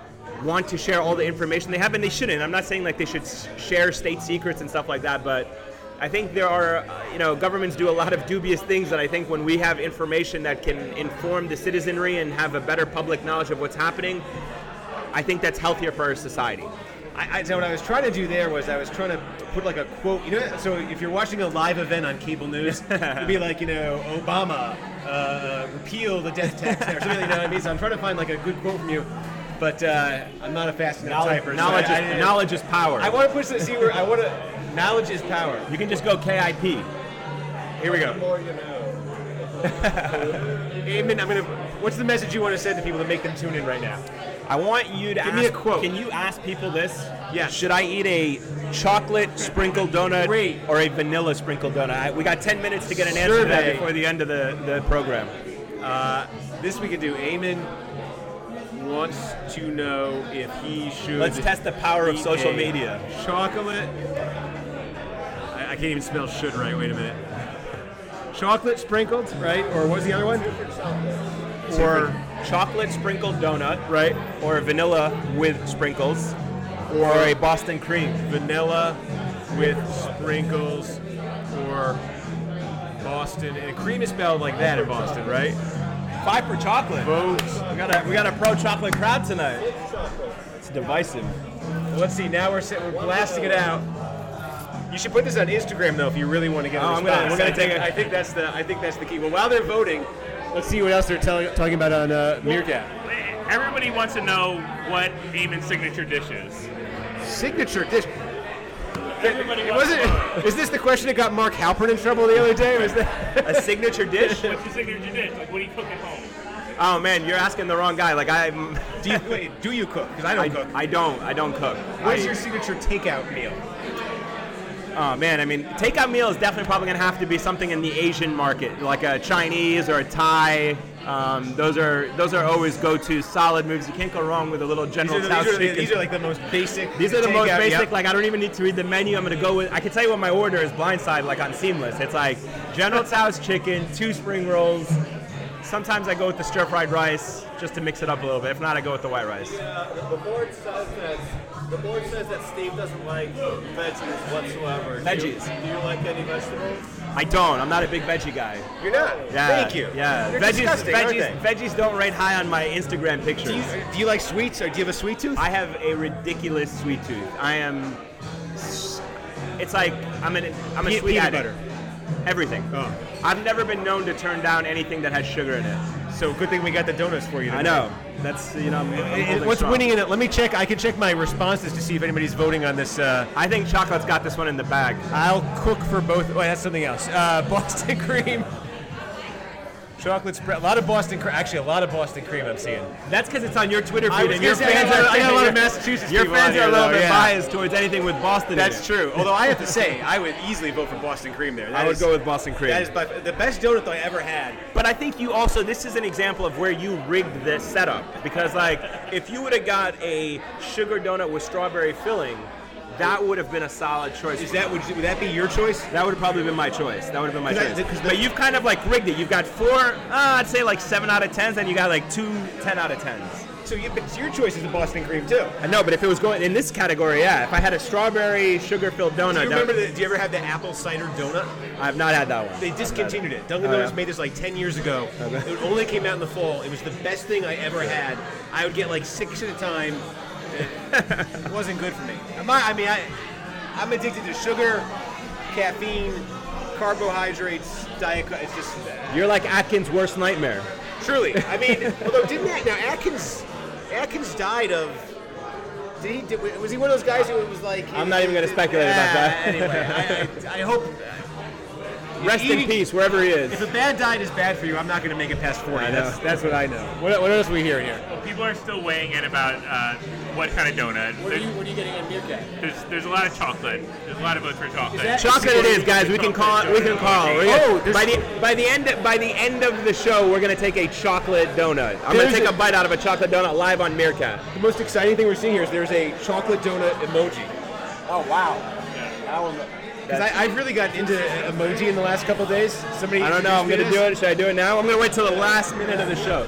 want to share all the information they have, and they shouldn't. I'm not saying like they should share state secrets and stuff like that, but I think there are, uh, you know, governments do a lot of dubious things that I think when we have information that can inform the citizenry and have a better public knowledge of what's happening, I think that's healthier for our society. I, I, so what I was trying to do there was I was trying to put like a quote. You know, so if you're watching a live event on cable news, it'd be like you know Obama uh, repeal the death tax or something. You know what I mean? So I'm trying to find like a good quote from you, but uh, I'm not a fast enough Knowledge, typer. so knowledge, I, is, I, knowledge is power. I want to push this. See where I want to. Knowledge is power. you can just go KIP. Here we go. More you know. Amen. I'm gonna. What's the message you want to send to people to make them tune in right now? I want you to Give ask, me a quote. Can you ask people this? Yeah. Should I eat a chocolate sprinkled donut Great. or a vanilla sprinkled donut? I, we got 10 minutes to get an answer to that before the end of the, the program. Uh, this we could do. Ayman wants to know if he should. Let's test the power of social media. Chocolate. I, I can't even spell should right. Wait a minute. Chocolate sprinkled, right? Or what's the other one? Or chocolate sprinkled donut, Right. or vanilla with sprinkles, or a Boston cream. Vanilla with sprinkles or Boston. And cream is spelled like that in Boston, right? Five for chocolate. Vote. We got a we got a pro chocolate crowd tonight. It's divisive. Well, let's see. Now we're sit- we're blasting it out. You should put this on Instagram though if you really want to get. a Oh, I'm gonna- we're gonna I think- take a- I think that's the. I think that's the key. Well, while they're voting, let's see what else they're telling, talking about on uh, Meerkat. Everybody wants to know what Ayman's signature dish is. Signature dish. Everybody wants wasn't. to know. Is this the question that got Mark Halperin in trouble the other day? Was that? A signature dish? What's your signature dish? Like, what do you cook at home? Oh man, you're asking the wrong guy. Like I'm. Do you wait? Do you cook? Because I don't I, cook. I don't. I don't cook. What is I- your signature takeout meal? Oh man, I mean, takeout meal is definitely probably gonna have to be something in the Asian market, like a Chinese or a Thai. Um, those are those are always go-to solid moves. You can't go wrong with a little These General are, the, Tso's these, are the, chicken. these are like the most basic. These are the most takeout, basic. yep. Like I don't even need to read the menu. I'm gonna go with. I can tell you what my order is blindside, like on Seamless. It's like General Tso's chicken, two spring rolls. Sometimes I go with the stir-fried rice just to mix it up a little bit. If not, I go with the white rice. Uh, the board says that the board says that Steve doesn't like veggies whatsoever. Do you, Veggies. do you like any vegetables? I don't. I'm not a big veggie guy. You're not. Yeah. Thank you. Yeah. They're veggies. disgusting, aren't veggies. they? Veggies don't rate high on my Instagram pictures. Do you, do you like sweets or do you have a sweet tooth? I have a ridiculous sweet tooth. I am. It's like I'm an I'm a Pe- sweet peanut addict. butter. Everything. Oh. I've never been known to turn down anything that has sugar in it. So good thing we got the donuts for you. I know. That's you know. I'm, I'm eh, What's strong. winning in it? Let me check. I can check my responses to see if anybody's voting on this. Uh, I think chocolate's got this one in the bag. I'll cook for both. Oh, that's something else. Uh, Boston cream, chocolate spread. A lot of Boston cream. Actually, a lot of Boston cream I'm seeing. That's because it's on your Twitter feed, and your gonna say, I fans are. I got a lot of Massachusetts Your people fans are a here, little though, bit yeah. biased towards anything with Boston. in That's it. true. Although I have to say, I would easily vote for Boston cream there. That I would is- go with Boston cream. That is by, the best donut I ever had. But I think you also this is an example of where you rigged the setup because like if you would have got a sugar donut with strawberry filling, that would have been a solid choice. Is that would, would that be your choice? that would have probably been my choice. That would have been my 'Cause I- the- but you've kind of like rigged it. You've got four, uh, I'd say like seven out of tens, and you got like two 10 out of tens. So you, but your choice is the Boston cream too. I know, but if it was going in this category, yeah. If I had a strawberry sugar-filled donut, Do you remember? The, do you ever have the apple cider donut? I've not had that one. They discontinued it. Dunkin' Oh, Donuts yeah? made this like 10 years ago. It only came out in the fall. It was the best thing I ever had. I would get like six at a time. It wasn't good for me. Not- I mean, I, I'm addicted to sugar, caffeine, carbohydrates, diet. It's just You're like Atkins' worst nightmare. truly. I mean, although didn't that now Atkins? Atkins died of. Did he? Did, was he one of those guys who was like? I'm not even gonna speculate about that. Anyway, I, I, I hope. Rest in peace, wherever he is. If a bad diet is bad for you, I'm not going to make it past 40. I know. That's, that's what I know. What, what else are we hearing here? Well, people are still weighing in about uh, what kind of donut. What are you, what are you getting on Meerkat? there's, there's a lot of chocolate. There's a lot of votes for chocolate. that- Chocolate it is, guys. We can call it. We can call it. We're gonna- Oh, by the by the end by the end of the show, we're gonna take a chocolate donut. I'm gonna take a, a- bite out of a chocolate donut live on Meerkat. The most exciting thing we're seeing here is there's a chocolate donut emoji. Oh, wow. Because I've really gotten into emoji in the last couple days. Somebody I don't know. I'm gonna do it. Should I do it now? I'm gonna wait till the last minute of the show.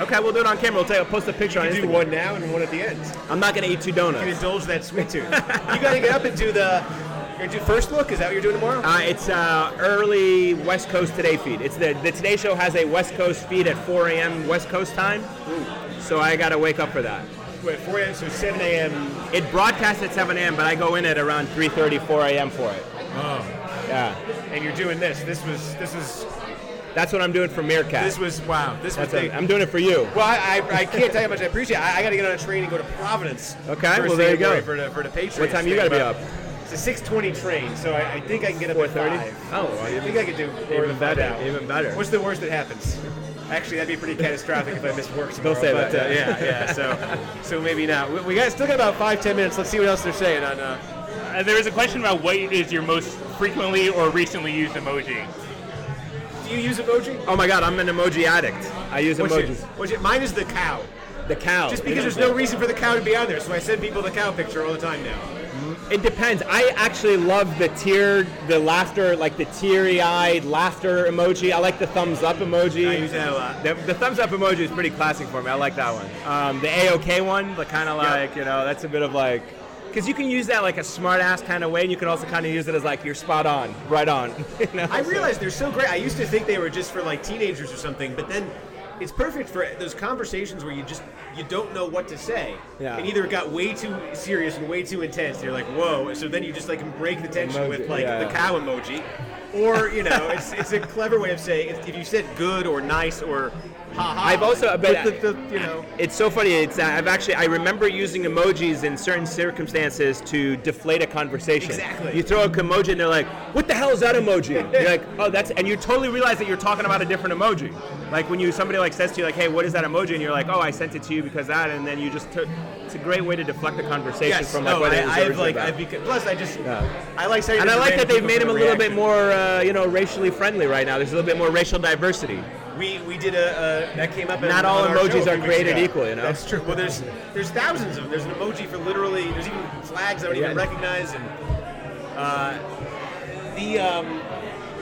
Okay, we'll do it on camera. We'll take. I'll post a picture on this. You do one now and one at the end. I'm not gonna eat two donuts. You indulge that sweet tooth. you got to get up and do the. You're gonna do first look. Is that what you're doing tomorrow? Uh, it's uh, early West Coast Today feed. It's the the Today Show has a West Coast feed at 4 a.m. West Coast time, so I gotta wake up for that. Wait, 4 a.m. So 7 a.m. It broadcasts at 7 a.m., but I go in at around 3:30, 4 a.m. for it. Oh. Yeah, And you're doing this. This was. This is that's what I'm doing for Meerkat. This was. Wow. This was. That's I'm doing it for you. Well, I, I, I can't tell you how much I appreciate it. I, I got to get on a train and go to Providence. Okay, first well, there thing you go. For the, for the Patriots. What time you thing, gotta be but up? It's a 6:20 train, so I, I think I can get up at 4:30? 5. Oh, well, I think I could do four even to five better, even better. What's the worst that happens? Actually, that'd be pretty catastrophic if I missed work tomorrow. They'll say but, that, Uh, yeah, yeah. So, so maybe not. We, we got still got about five, ten minutes. Let's see what else they're saying on. Uh, Uh, there was a question about what is your most frequently or recently used emoji. do you use emoji? Oh my God, I'm an emoji addict. I use What's your- emojis. what's your- mine is the cow. The cow. Just because there's no reason for the cow to be on there, so I send people the cow picture all the time now. It depends. I actually love the tear, the laughter, like the teary-eyed laughter emoji. I like the thumbs up emoji. I use that a lot. The, the thumbs up emoji is pretty classic for me. I like that one. Um, the AOK one, the kind of like, you know, that's a bit of like, because you can use that like a smart ass kind of way, and you can also kind of use it as like you're spot on, right on. you know? I So- realize they're so great. I used to think they were just for like teenagers or something, but then it's perfect for those conversations where you just you don't know what to say. Yeah. And either it got way too serious and way too intense. and You're like, whoa. So then you just like break the tension Emoji, with like yeah, the cow emoji. Or, you know, it's, it's a clever way of saying if, if you said good or nice or ha ha. I've also, but the, the, you know. it's so funny. It's I've actually I remember using emojis in certain circumstances to deflate a conversation. Exactly. You throw a emoji and they're like, "What the hell is that emoji?" you're like, "Oh, that's," and you totally realize that you're talking about a different emoji. Like when you somebody like says to you like, "Hey, what is that emoji?" and you're like, "Oh, I sent it to you because that," and then you just took. It's a great way to deflect the conversation Yes, from like no, what I, it was I've like. I've become, plus I just Yeah. I like saying and I like that they've made them a little bit more, uh, you know, racially friendly right now. There's a little bit more racial diversity. We we did a, a that came up. in- Not all on our emojis are created equal, you know? That's true. Well, there's there's thousands of them. There's an emoji for literally. There's even flags I don't even recognize. And uh, the um,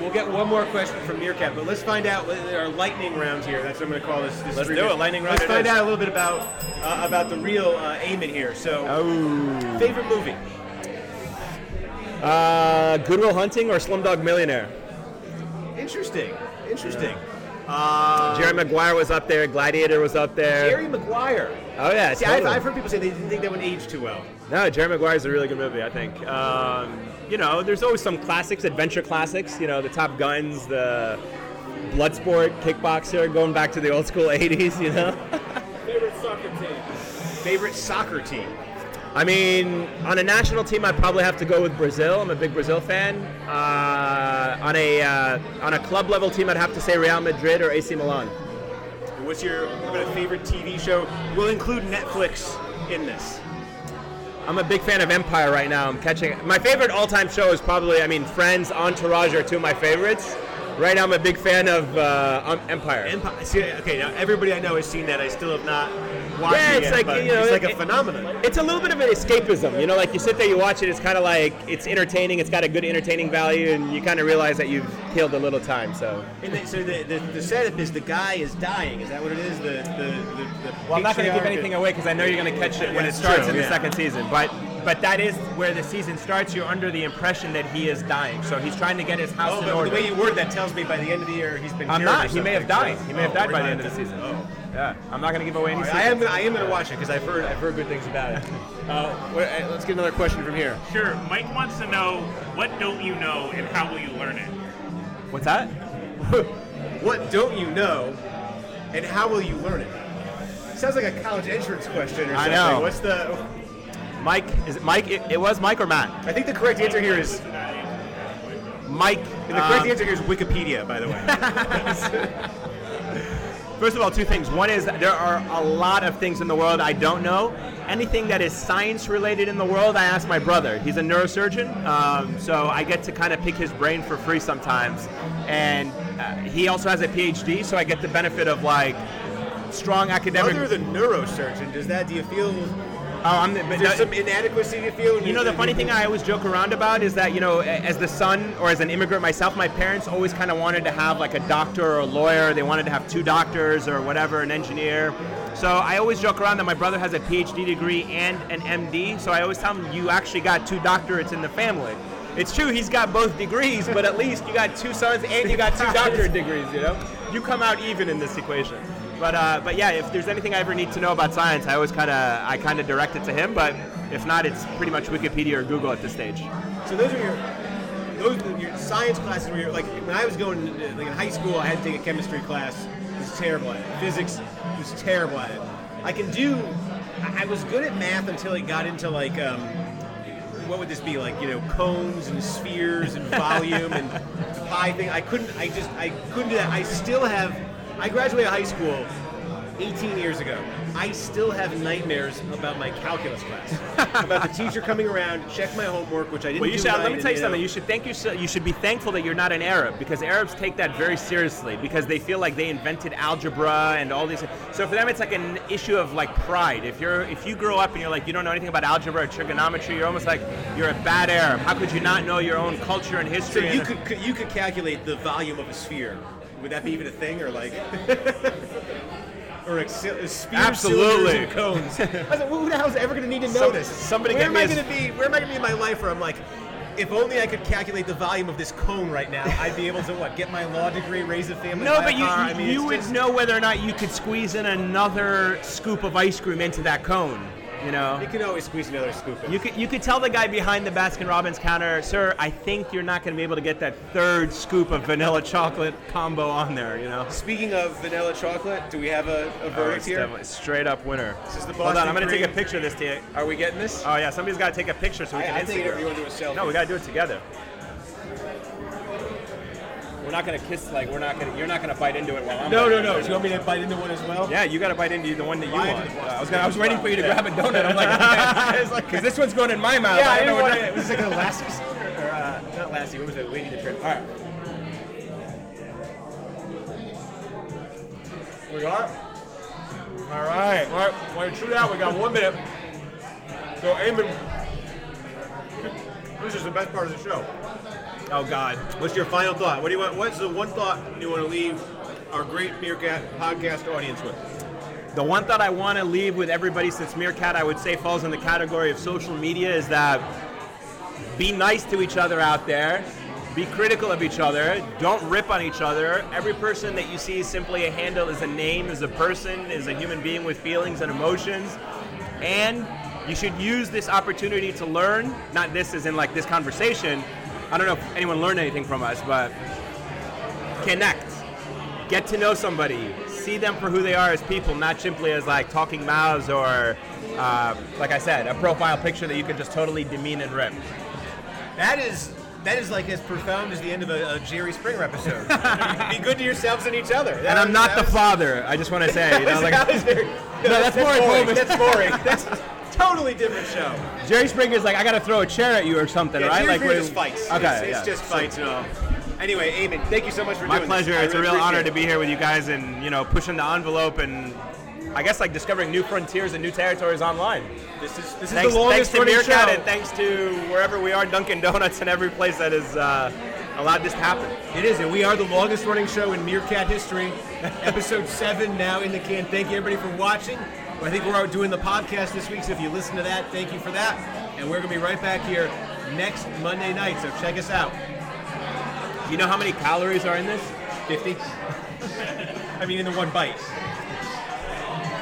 we'll get one more question from Meerkat, but let's find out our lightning round here. That's what I'm going to call this. this Let's do it. Lightning round Let's find out a little bit about uh, about the real uh, Ayman here. So, Oh. favorite movie. Uh, Good Will Hunting or Slumdog Millionaire? Interesting. Interesting. Uh, Jerry Maguire was up there. Gladiator was up there. Jerry Maguire. oh yeah, See, totally. I've, I've heard people say they didn't think that would age too well. no, Jerry Maguire is a really good movie. I think. Um, you know, there's always some classics, adventure classics. You know, the Top Guns, the Bloodsport, Kickboxer, going back to the old school '80s. You know. Favorite soccer team? Favorite soccer team. I mean, on a national team, I'd probably have to go with Brazil. I'm a big Brazil fan. Uh, on a uh, on a club level team, I'd have to say Real Madrid or AC Milan. What's your what about a favorite TV show? We'll include Netflix in this. I'm a big fan of Empire right now. I'm catching my favorite all-time show is probably, I mean, Friends, Entourage are two of my favorites. Right now, I'm a big fan of uh, um, Empire. Empire. See, okay, now everybody I know has seen that. I still have not watched Yeah, it it's yet, like, but you know, it's like it- a phenomenon. It's a little bit of an escapism, you know. Like you sit there, you watch it. It's kind of like it's entertaining. It's got a good entertaining value, and you kind of realize that you've killed a little time. So, And the, so the, the, the setup is the guy is dying. Is that what it is? The the, the, the well, I'm not going to give anything away because I know you're going to catch it when Yeah, it starts true, in the yeah. second season. But but that is where the season starts. You're under the impression that he is dying, so he's trying to get his house Oh, in but order. the way you word that tells me by the end of the year he's been. I'm cured not. He may have died. He may have Oh, died by the end of the season. Oh. Yeah, I'm not going to give away any. All right, I am. Gonna, I am going to watch it because I've heard. I've heard good things about it. Uh, uh, let's get another question from here. Sure. Mike wants to know what don't you know and how will you learn it? What's that? What don't you know, and how will you learn it? Sounds like a college entrance question or I something. know. What's the? Mike? Is it Mike? It, it was Mike or Matt? I think the correct answer here is. Mike. And the correct um, answer here is Wikipedia, by the way. First of all, two things. One is that there are a lot of things in the world I don't know. Anything that is science related in the world, I ask my brother. He's a neurosurgeon, um, so I get to kind of pick his brain for free sometimes. And uh, he also has a PhD, so I get the benefit of like strong academic. Other than neurosurgeon, does that? Do you feel? Oh, I'm the, but Is there no- some inadequacy you feel? You know, the funny thing I always joke around about is that, you know, as the son or as an immigrant myself, my parents always kind of wanted to have like a doctor or a lawyer. They wanted to have two doctors or whatever, an engineer. So I always joke around that my brother has a PhD degree and an MD. So I always tell him, you actually got two doctorates in the family. It's true, he's got both degrees, but at least you got two sons and you got two doctorate degrees, you know? You come out even in this equation. But uh, but yeah, if there's anything I ever need to know about science, I always kind of I kind of direct it to him. But if not, it's pretty much Wikipedia or Google at this stage. So those are your those are your science classes where you're like when I was going to, like in high school I had to take a chemistry class. It was terrible at it. Physics was terrible at it. I can do I was good at math until I got into like um, what would this be like you know cones and spheres and volume and pi thing. I couldn't I just I couldn't do that. I still have I graduated high school 18 years ago. I still have nightmares about my calculus class. about the teacher coming around, check my homework, which I didn't Well, you do should. right, Let me tell you something. You should thank you. You should be thankful that you're not an Arab because Arabs take that very seriously because they feel like they invented algebra and all these. So for them, it's like an issue of like pride. If you're if you grow up and you're like you don't know anything about algebra or trigonometry, you're almost like you're a bad Arab. How could you not know your own culture and So history? you and- could you could calculate the volume of a sphere. Would that be even a thing, or like, or a, cy- Absolutely. cylinders, and cones? I was like, who the hell is ever going to need to know Some- this? somebody where am I going to be? Where am I going to be in my life where I'm like, if only I could calculate the volume of this cone right now, I'd be able to what? Get my law degree, raise a family. no, but you, car. I you, mean, you would just- know whether or not you could squeeze in another scoop of ice cream into that cone. You know. You can always squeeze another scoop in. You could, you could tell the guy behind the Baskin Robbins counter, sir, I think you're not going to be able to get that third scoop of vanilla chocolate combo on there, you know? Speaking of vanilla chocolate, do we have a, a Oh, verdict it's here? definitely straight up winner. This is the Hold on, I'm going to take a picture of this to you. Are we getting this? Oh, yeah, somebody's got to take a picture so we I, can I Instagram. you want to do a selfie. No, we got to do it together. We're not to kiss, like, we're not to, you're not to bite into it while I'm No, no, no. Do it. you want me to bite into one as well? Yeah, you got to bite into the one that you Mine want. Uh, I was gonna, I was waiting for you to grab a donut. I'm like, because this one's going in my mouth. Yeah, I didn't know what- to. Was like an elastic? Or, uh, not Lassie. What was it? Lady the Trip. All right. We got. All right. All right. Want to shoot out? We got one minute. So, Ayman, this is the best part of the show. Oh, God. What's your final thought? What do you want? What's the one thought you want to leave our great Meerkat podcast audience with? The one thought I want to leave with everybody since Meerkat, I would say, falls in the category of social media is that be nice to each other out there. Be critical of each other. Don't rip on each other. Every person that you see is simply a handle, is a name, is a person, is a human being with feelings and emotions. And you should use this opportunity to learn. Not this as in like this conversation. I don't know if anyone learned anything from us, but connect get to know somebody, see them for who they are as people, not simply as like talking mouths or, uh, like I said, a profile picture that you can just totally demean and rip. That is That is like as profound as the end of a, a Jerry Springer episode. Be good to yourselves and each other. And I'm not the father. I just want to say, you know, like that was very, no, that's boring, boring. That's boring. That's totally different show. Jerry Springer's like, I gotta throw a chair at you or something, Yeah, right? Jerry like Springer we- just fights. Okay, it's, it's just fights and all. Anyway, Ayman, thank you so much for My doing pleasure. this. I It's a real honor appreciate to be here with you guys and you know pushing the envelope and I guess like discovering new frontiers and new territories online. This is this is the longest thanks to running Meerkat show. and thanks to wherever we are, Dunkin' Donuts and every place that has uh, allowed this to happen. It is, and we are the longest running show in Meerkat history. Episode seven now in the can. Thank you everybody for watching. I think we're out doing the podcast this week, so if you listen to that, thank you for that. And we're gonna be right back here next Monday night. So check us out. Do you know how many calories are in this? Fifty. I mean, in the one bite.